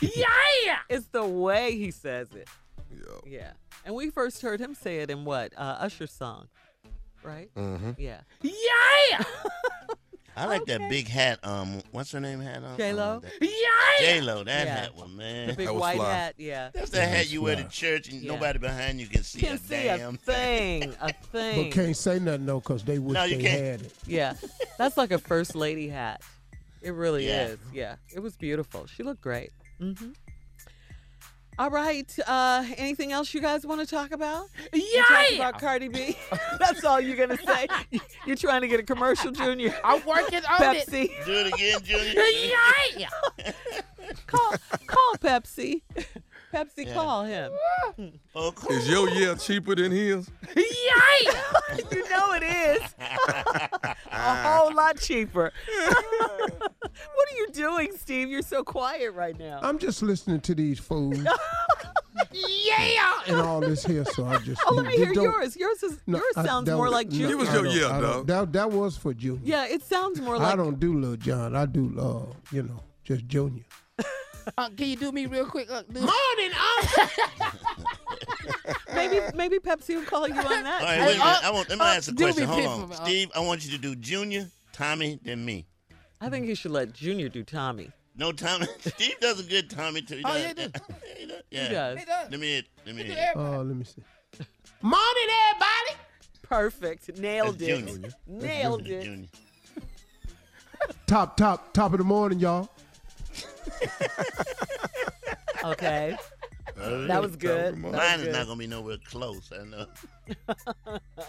yeah. It's the way he says it. Yo. Yeah. And we first heard him say it in what? Uh, Usher's song, right? Mm-hmm. Yeah. Yeah. I like Okay. that big hat. Um, what's her name hat on? J-Lo? Yeah. J Lo. That Yeah. hat one, man. The big That white fly. hat. Yeah. That's the hat you wear to church and Yeah. nobody behind you can see Can't a see damn a thing. A thing. But can't say nothing though, cause they wish No, you they can't. had it. Yeah. That's like a first lady hat. It really Yeah. is. Yeah. It was beautiful. She looked great. hmm All right. Uh, anything else you guys want to talk about? You Yeah. talked about Cardi B. That's all you're gonna say. You're trying to get a commercial, Junior. I'm working on it. Pepsi. Do it again, Junior. Yeah. Call, call Pepsi. Pepsi, Yeah. call him. Oh, cool. Is your yeah cheaper than his? Yeah. you know it is. a whole lot cheaper. What are you doing, Steve? You're so quiet right now. I'm just listening to these fools Yeah. and all this here, so I just. Oh, let me hear yours. Yours is No, yours I- sounds that more was- like Junior. Give us I your yeah, I dog. That that was for Junior. Yeah, it sounds more like. I don't do Lil Jon. I do, uh, you know, just Junior. Uh, can you do me real quick? Uh, do- Morning, maybe maybe Pepsi will call you on that. All right, wait a minute. uh, I want, let me uh, ask a question. Hold on. for me, uh. Steve, I want you to do Junior, Tommy, then me. I think you should let Junior do Tommy. No, Tommy. Steve does a good Tommy, too. He Oh, does. yeah, he does. He does. He does. He does. Let me hit. Let me He hit. everybody. Uh, let me see. morning, everybody. Perfect. Nailed That's it. Junior. Nailed it. Junior. Top, top, top of the morning, y'all. Okay. Uh, That was good. Mine That was is not gonna be nowhere close. I know.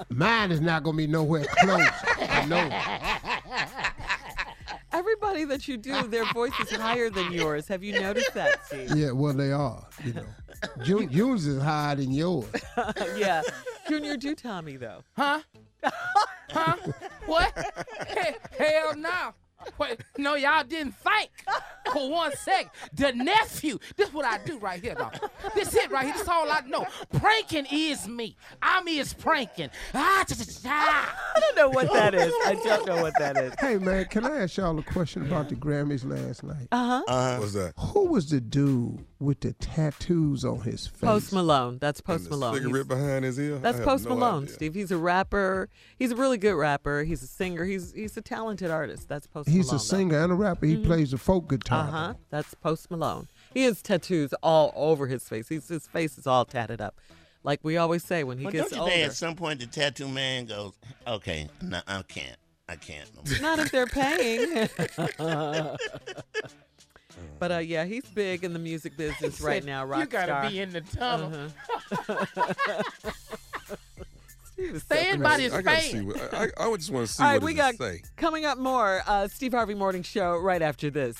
Mine is not gonna be nowhere close. I know. Everybody that you do, their voice is higher than yours. Have you noticed that, Steve? Yeah, well, they are. You know, Jun- June's is higher than yours. yeah. Junior, do Tommy though. Huh? huh? What? He- Hell no. Wait, no, y'all didn't think for one sec. The nephew. This what I do right here, dog. This it right here. This is all I know. Pranking is me. I'm is pranking. Ah. I don't know what that is. I don't know what that is. Hey, man, can I ask y'all a question about the Grammys last night? Uh huh. Uh-huh. What's that? Who was the dude with the tattoos on his face? Post Malone. That's Post the Malone. He's- Cigarette behind his ear. That's I have Post no Malone, idea. Steve. He's a rapper. He's a really good rapper. He's a singer. He's he's a talented artist. That's Post He's Malone. He's a singer and a rapper. He plays the folk guitar. Uh huh. That's Post Malone. He has tattoos all over his face. He's, his face is all tatted up. Like we always say when he but gets don't you older. think at some point the tattoo man goes, "Okay, no, I can't. I can't." No more." Not if they're paying. but uh, yeah, he's big in the music business He right now. Rock You gotta star. be in the tunnel. Uh-huh. Steve is so Stand by this I gotta see fan. what I, I, I just want to see All right, what we does got it say. coming up more uh, Steve Harvey Morning Show right after this.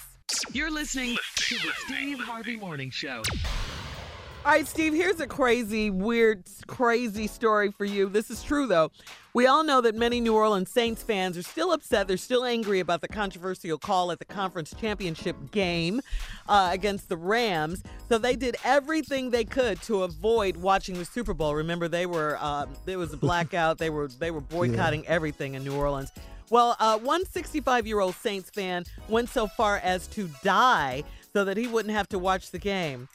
You're listening to the Steve Harvey Morning Show. All right, Steve, here's a crazy, weird, crazy story for you. This is true, though. We all know that many New Orleans Saints fans are still upset. They're still angry about the controversial call at the conference championship game uh, against the Rams. So they did everything they could to avoid watching the Super Bowl. Remember, they were um, there was a blackout. they were they were boycotting everything in New Orleans. Well, uh, one 65 year old Saints fan went so far as to die so that he wouldn't have to watch the game.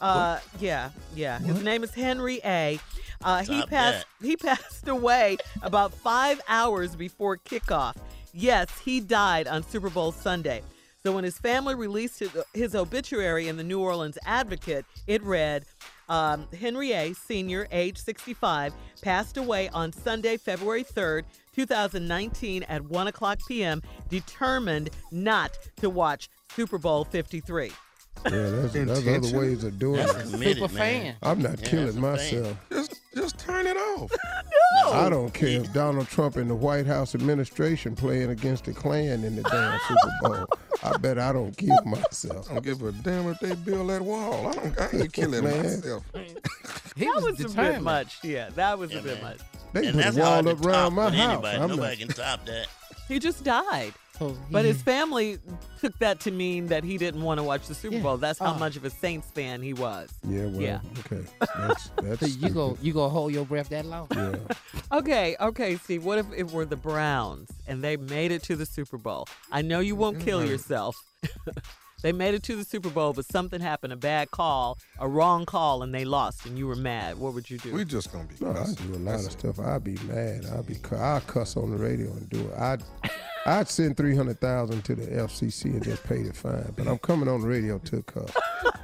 Uh, yeah, yeah. His name is Henry A. Uh, he Stop passed. He passed away about five hours before kickoff. Yes, he died on Super Bowl Sunday. So when his family released his, his obituary in the New Orleans Advocate, it read, um, Henry A. Senior, age 65, passed away on Sunday, February 3rd, 2019, at 1 o'clock p.m., determined not to watch Super Bowl 53. Yeah, there's, there's other ways of doing That's it. committed, Super fan. I'm not Yeah, killing myself. Just, just turn it off. I don't care if Donald Trump and the White House administration playing against the Klan in the damn Super Bowl. I bet I don't kill myself. I don't give a damn if they build that wall. I don't. I ain't killing Man. myself. He that was, was a bit much. Yeah, that was Yeah, a bit man. much. They and put that's a wall up around top my with house. anybody. I'm Nobody not, can top that. He just died. So But he- his family took that to mean that he didn't want to watch the Super Yeah. Bowl. That's how Oh. much of a Saints fan he was. yeah, well, Yeah. okay. That's, that's So you go, you go hold your breath that long? Yeah. Okay, okay, Steve. What if it were the Browns and they made it to the Super Bowl? I know you won't mm-hmm. kill yourself. they made it to the Super Bowl, but something happened, a bad call, a wrong call, and they lost, and you were mad. What would you do? We just gonna be. No, I cussing. do a lot of it. stuff. I'd be mad. I'd be. cu- I'd cuss on the radio and do it. I'd. I'd send three hundred thousand to the FCC and just pay the fine. But I'm coming on the radio to cuss.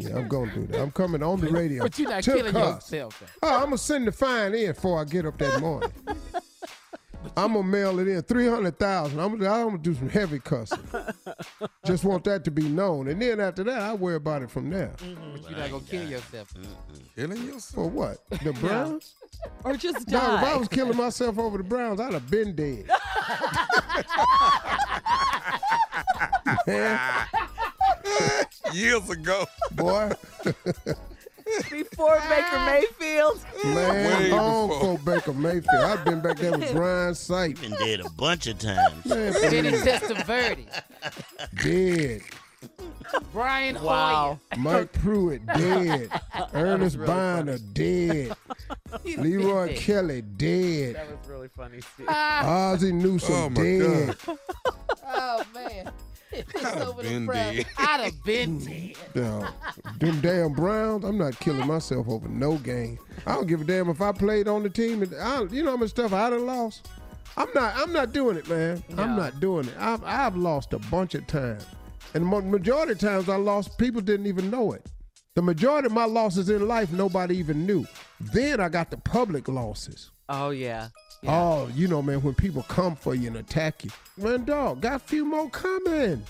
Yeah, I'm gonna do that. I'm coming on the radio. But you're not to killing cuss. yourself. though. Uh, oh, I'm gonna send the fine in before I get up that morning. I'm gonna mail it in three hundred thousand. I'm gonna, I'm gonna do some heavy cussing. Just want that to be known, and then after that, I worry about it from there. Mm-hmm. But you're not gonna kill yourself. Killing yourself? For what? The Browns? Or just die? No, if I was killing myself over the Browns, I'd have been dead. Years ago. boy, Before Baker Mayfield. man, Way home before. Baker Mayfield. I've been back there with Brian Sipe. Been dead a bunch of times. Man, Vinny please, Testaverde, dead. Brian Wow. Mike Pruitt dead. Earnest Byner dead. Leroy Dead. Kelly dead. That was really funny, Steve. Ah. Ozzie Newsome Oh, my dead. Oh man. Over the been dead. I'd have been dead. Yeah. Them damn Browns, I'm not killing myself over no game. I don't give a damn if I played on the team. And I, you know how much stuff I'd have lost. I'm not. I'm not doing it, man. I'm not doing it. I've, I've lost a bunch of times, and the majority of times I lost, people didn't even know it. The majority of my losses in life, nobody even knew. Then I got the public losses. Oh, yeah. Oh, you know, man, when people come for you and attack you, man, dog, got a few more coming.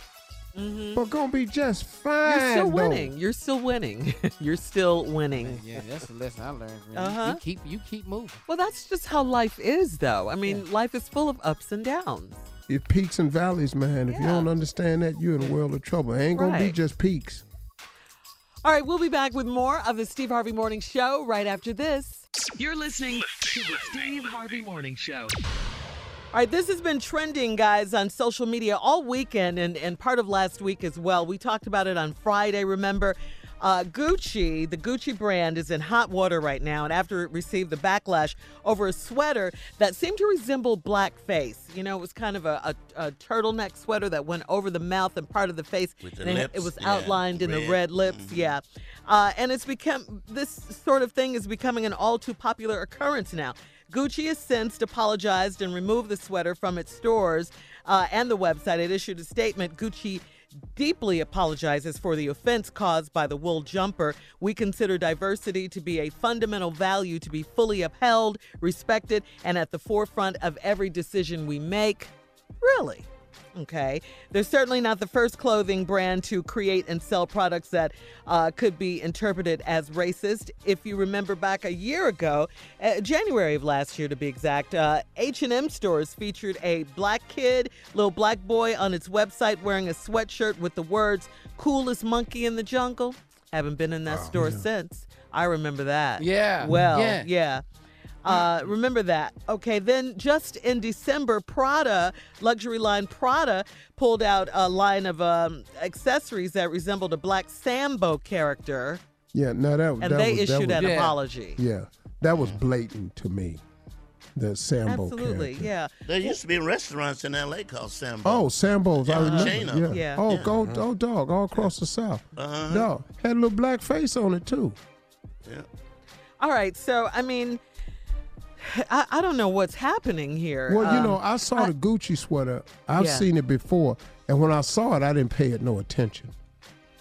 But gonna be just fine. You're still though. winning. You're still winning. You're still winning. Yeah, that's the lesson I learned. Man. You- Uh-huh. You keep you keep moving. Well, that's just how life is, though. I mean, life is full of ups and downs. It peaks and valleys, man. If you don't understand that, you're in a world of trouble. It ain't gonna be just peaks. All right, we'll be back with more of the Steve Harvey Morning Show right after this. You're listening to the Steve Harvey Morning Show. All right, this has been trending, guys, on social media all weekend and, and part of last week as well. We talked about it on Friday, remember? Uh, Gucci, the Gucci brand, is in hot water right now, and after it received the backlash over a sweater that seemed to resemble blackface. You know, it was kind of a, a, a turtleneck sweater that went over the mouth and part of the face. With the and it- lips, it was yeah, outlined in the red. red lips, yeah. Uh, and it's become this sort of thing is becoming an all too popular occurrence now. Gucci has since apologized and removed the sweater from its stores uh, and the website. It issued a statement. Gucci deeply apologizes for the offense caused by the wool jumper. We consider diversity to be a fundamental value to be fully upheld, respected, and at the forefront of every decision we make. Really? Okay. They're certainly not the first clothing brand to create and sell products that uh, could be interpreted as racist. If you remember back a year ago, uh, January of last year to be exact, uh, H&M stores featured a black kid, little black boy on its website wearing a sweatshirt with the words "coolest monkey in the jungle." Haven't been in that store since. I remember that. Yeah, Well, yeah. yeah. Uh, remember that. Okay, then just in December, Prada, luxury line Prada, pulled out a line of um, accessories that resembled a black Sambo character, Yeah, no, that and that they was, that issued was, an Yeah. apology. Yeah, that was blatant to me. The Sambo Absolutely, character. yeah. There used to be restaurants in L.A. called Sambo. Oh, Sambo's, I Yeah, remember. chain yeah. Yeah. Oh, Yeah. go, oh, dog, all across the South. Uh-huh. Dog had a little black face on it too. Yeah. All right, so I mean, I, I don't know what's happening here. Well, you Um, know, I saw the Gucci sweater. I've Yeah. seen it before, and when I saw it, I didn't pay it no attention.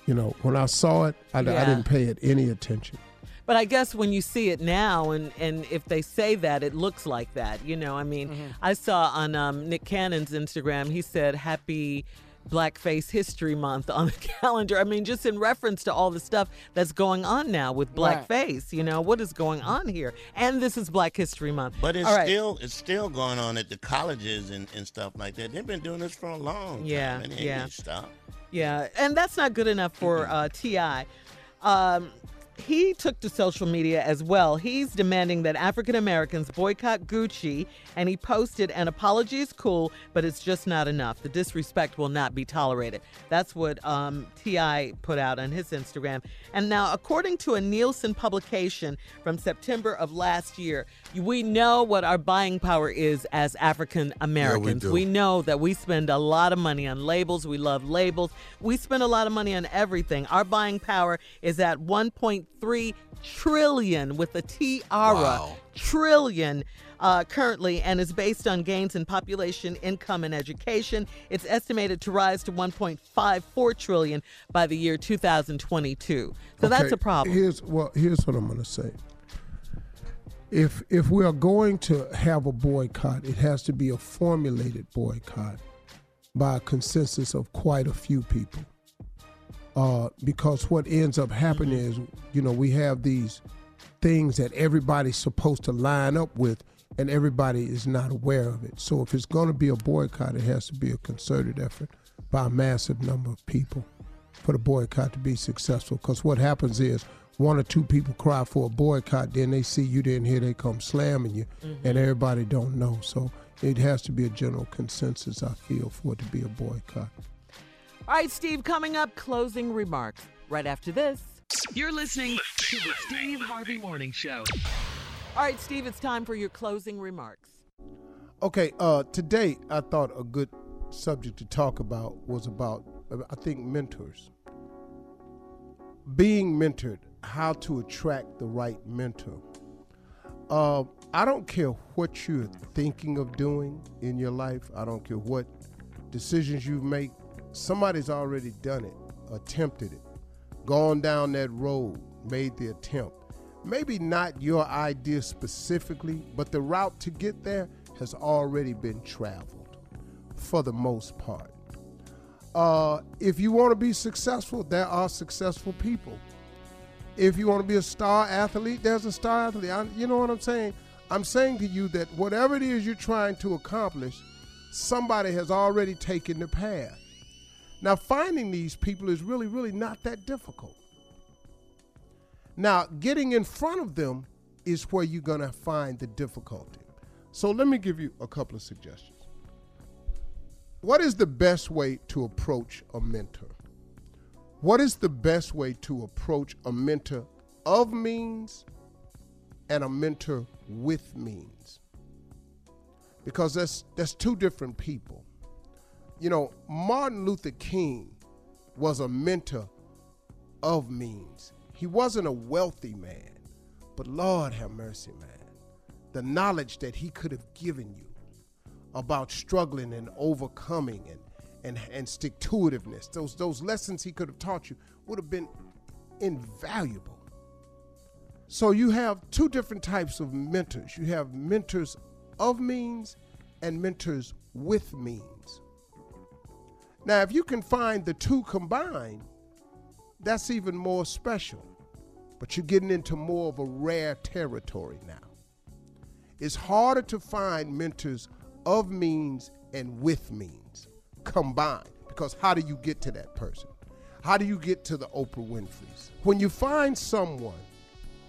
You know, when I saw it, I, I didn't pay it any attention. But I guess when you see it now, and, and if they say that, it looks like that. You know, I mean, Mm-hmm. I saw on um, Nick Cannon's Instagram, he said, Happy Blackface History Month on the calendar. I mean, just in reference to all the stuff that's going on now with Right. blackface. You know, what is going on here? And this is Black History Month. But it's all right. still it's still going on at the colleges and, and stuff like that. They've been doing this for a long time. Yeah, and yeah. gonna stop. Yeah, and that's not good enough for uh, T.I. Um, he took to social media as well. He's demanding that African Americans boycott Gucci, and he posted, "An apology is cool, but it's just not enough. The disrespect will not be tolerated." That's what um, T.I put out on his Instagram. And now, according to a Nielsen publication from September of last year, we know what our buying power is as African Americans. do. we know that we spend a lot of money on labels. We love labels. We spend a lot of money on everything. Our buying power is at 1.3 trillion with a tiara. Wow. Trillion. Uh, currently, and is based on gains in population, income, and education. It's estimated to rise to 1.54 trillion by the year 2022. So that's a problem. Here's well, here's what I'm going to say. If if we are going to have a boycott, it has to be a formulated boycott. by a consensus of quite a few people. Uh, because what ends up happening is, you know, we have these things that everybody's supposed to line up with, and everybody is not aware of it. So if it's going to be a boycott, it has to be a concerted effort by a massive number of people for the boycott to be successful. Because what happens is one or two people cry for a boycott, then they see you didn't hear, they come slamming you, and everybody don't know. So it has to be a general consensus, I feel, for it to be a boycott. All right, Steve, coming up, closing remarks right after this. You're listening to the Steve Harvey Morning Show. All right, Steve, it's time for your closing remarks. Okay, uh, today I thought a good subject to talk about was about, I think, mentors. Being mentored, how to attract the right mentor. Uh, I don't care what you're thinking of doing in your life, I don't care what decisions you make, somebody's already done it, attempted it, gone down that road, made the attempt. Maybe not your idea specifically, but the route to get there has already been traveled for the most part. Uh, if you want to be successful, there are successful people. If you want to be a star athlete, there's a star athlete. I, you know what I'm saying? I'm saying to you that whatever it is you're trying to accomplish, somebody has already taken the path. Now, finding these people is really, really not that difficult. Now, getting in front of them is where you're going to find the difficulty. So, let me give you a couple of suggestions. What is the best way to approach a mentor? What is the best way to approach a mentor of means and a mentor with means? Because that's that's two different people. You know, Martin Luther King was a mentor of means. He wasn't a wealthy man, but Lord have mercy, man. The knowledge that he could have given you about struggling and overcoming and and, and stick to itiveness, those those lessons he could have taught you would have been invaluable. So you have two different types of mentors. You have mentors of means and mentors with means. Now, if you can find the two combined, that's even more special. But you're getting into more of a rare territory now. It's harder to find mentors of means and with means combined because how do you get to that person? How do you get to the Oprah Winfrey's? When you find someone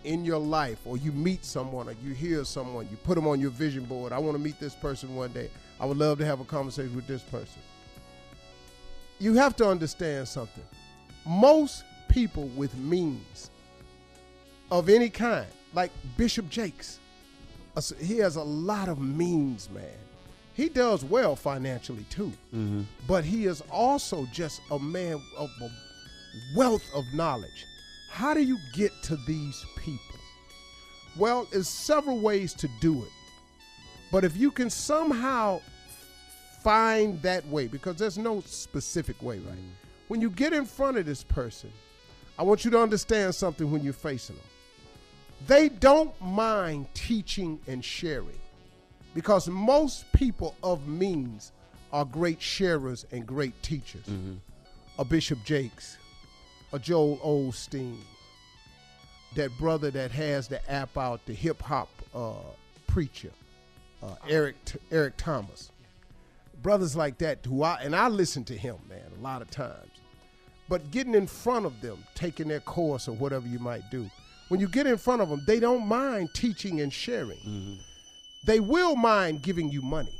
in your life or you meet someone or you hear someone, you put them on your vision board. I want to meet this person one day. I would love to have a conversation with this person. You have to understand something. Most people with means of any kind, like Bishop Jakes, he has a lot of means, man. He does well financially too, mm-hmm. but he is also just a man of a wealth of knowledge. How do you get to these people? Well, there's several ways to do it. But if you can somehow find that way, because there's no specific way, right? When you get in front of this person, I want you to understand something when you're facing them. They don't mind teaching and sharing because most people of means are great sharers and great teachers. A Bishop Jakes, a Joel Osteen, that brother that has the app out, the hip hop uh, preacher, uh, Eric Eric Thomas, brothers like that who I and I listen to him, man, a lot of times. But getting in front of them, taking their course or whatever you might do, when you get in front of them, they don't mind teaching and sharing. Mm-hmm. They will mind giving you money.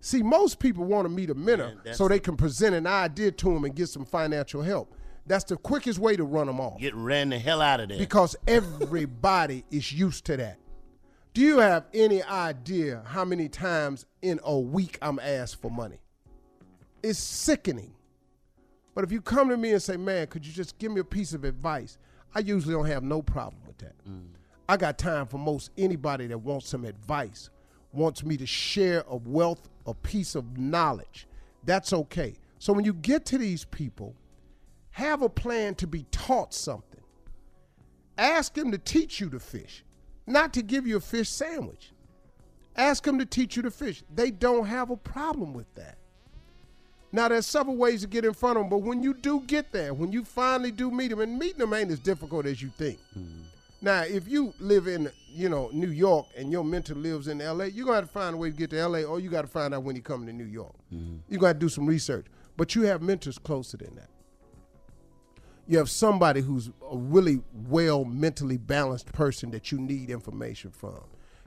See, most people want to meet a mentor so they can present an idea to them and get some financial help. That's the quickest way to run them off Get ran the hell out of there. because everybody is used to that. Do you have any idea how many times in a week I'm asked for money? It's sickening. But if you come to me and say, man, could you just give me a piece of advice? I usually don't have no problem with that. Mm. I got time for most anybody that wants some advice, wants me to share a wealth, a piece of knowledge. That's okay. So when you get to these people, have a plan to be taught something. Ask them to teach you to fish, not to give you a fish sandwich. Ask them to teach you to fish. They don't have a problem with that. Now there's several ways to get in front of them, but when you do get there, when you finally do meet them, and meeting them ain't as difficult as you think. Mm-hmm. Now, if you live in, you know, New York and your mentor lives in L.A., you're gonna have to find a way to get to L.A. or you got to find out when he coming to New York. Mm-hmm. You got to do some research, but you have mentors closer than that. You have somebody who's a really well mentally balanced person that you need information from.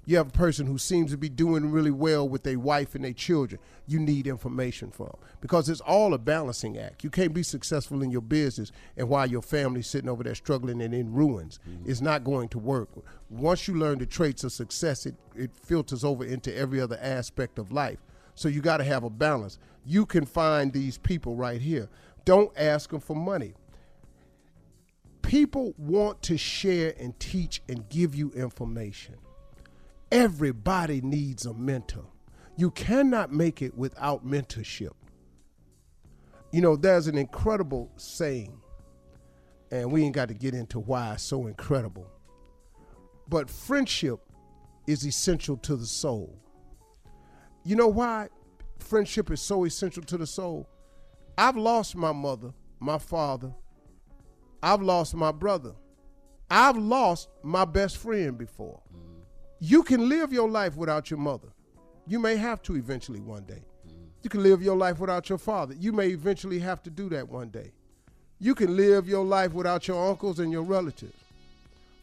You have a person who seems to be doing really well with their wife and their children. You need information from because it's all a balancing act. You can't be successful in your business and while your family's sitting over there struggling and in ruins. Mm-hmm. It's not going to work. Once you learn the traits of success, it, it filters over into every other aspect of life. So you got to have a balance. You can find these people right here. Don't ask them for money people want to share and teach and give you information. Everybody needs a mentor. You cannot make it without mentorship. You know, there's an incredible saying, and we ain't got to get into why it's so incredible, but friendship is essential to the soul. You know why friendship is so essential to the soul? I've lost my mother, my father, I've lost my brother. I've lost my best friend before. You can live your life without your mother. You may have to eventually one day. You can live your life without your father. You may eventually have to do that one day. You can live your life without your uncles and your relatives.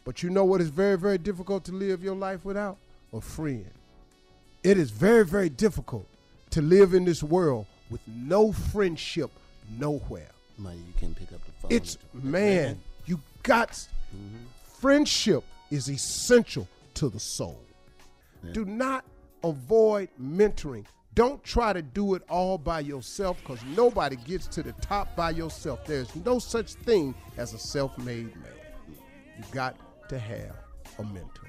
But you know what is very, very difficult to live your life without? A friend. It is very, very difficult to live in this world with no friendship nowhere. Money, you can pick up. It's man, you got mm-hmm. friendship is essential to the soul. Do not avoid mentoring. Don't try to do it all by yourself because nobody gets to the top by yourself. There's no such thing as a self-made man. You got to have a mentor.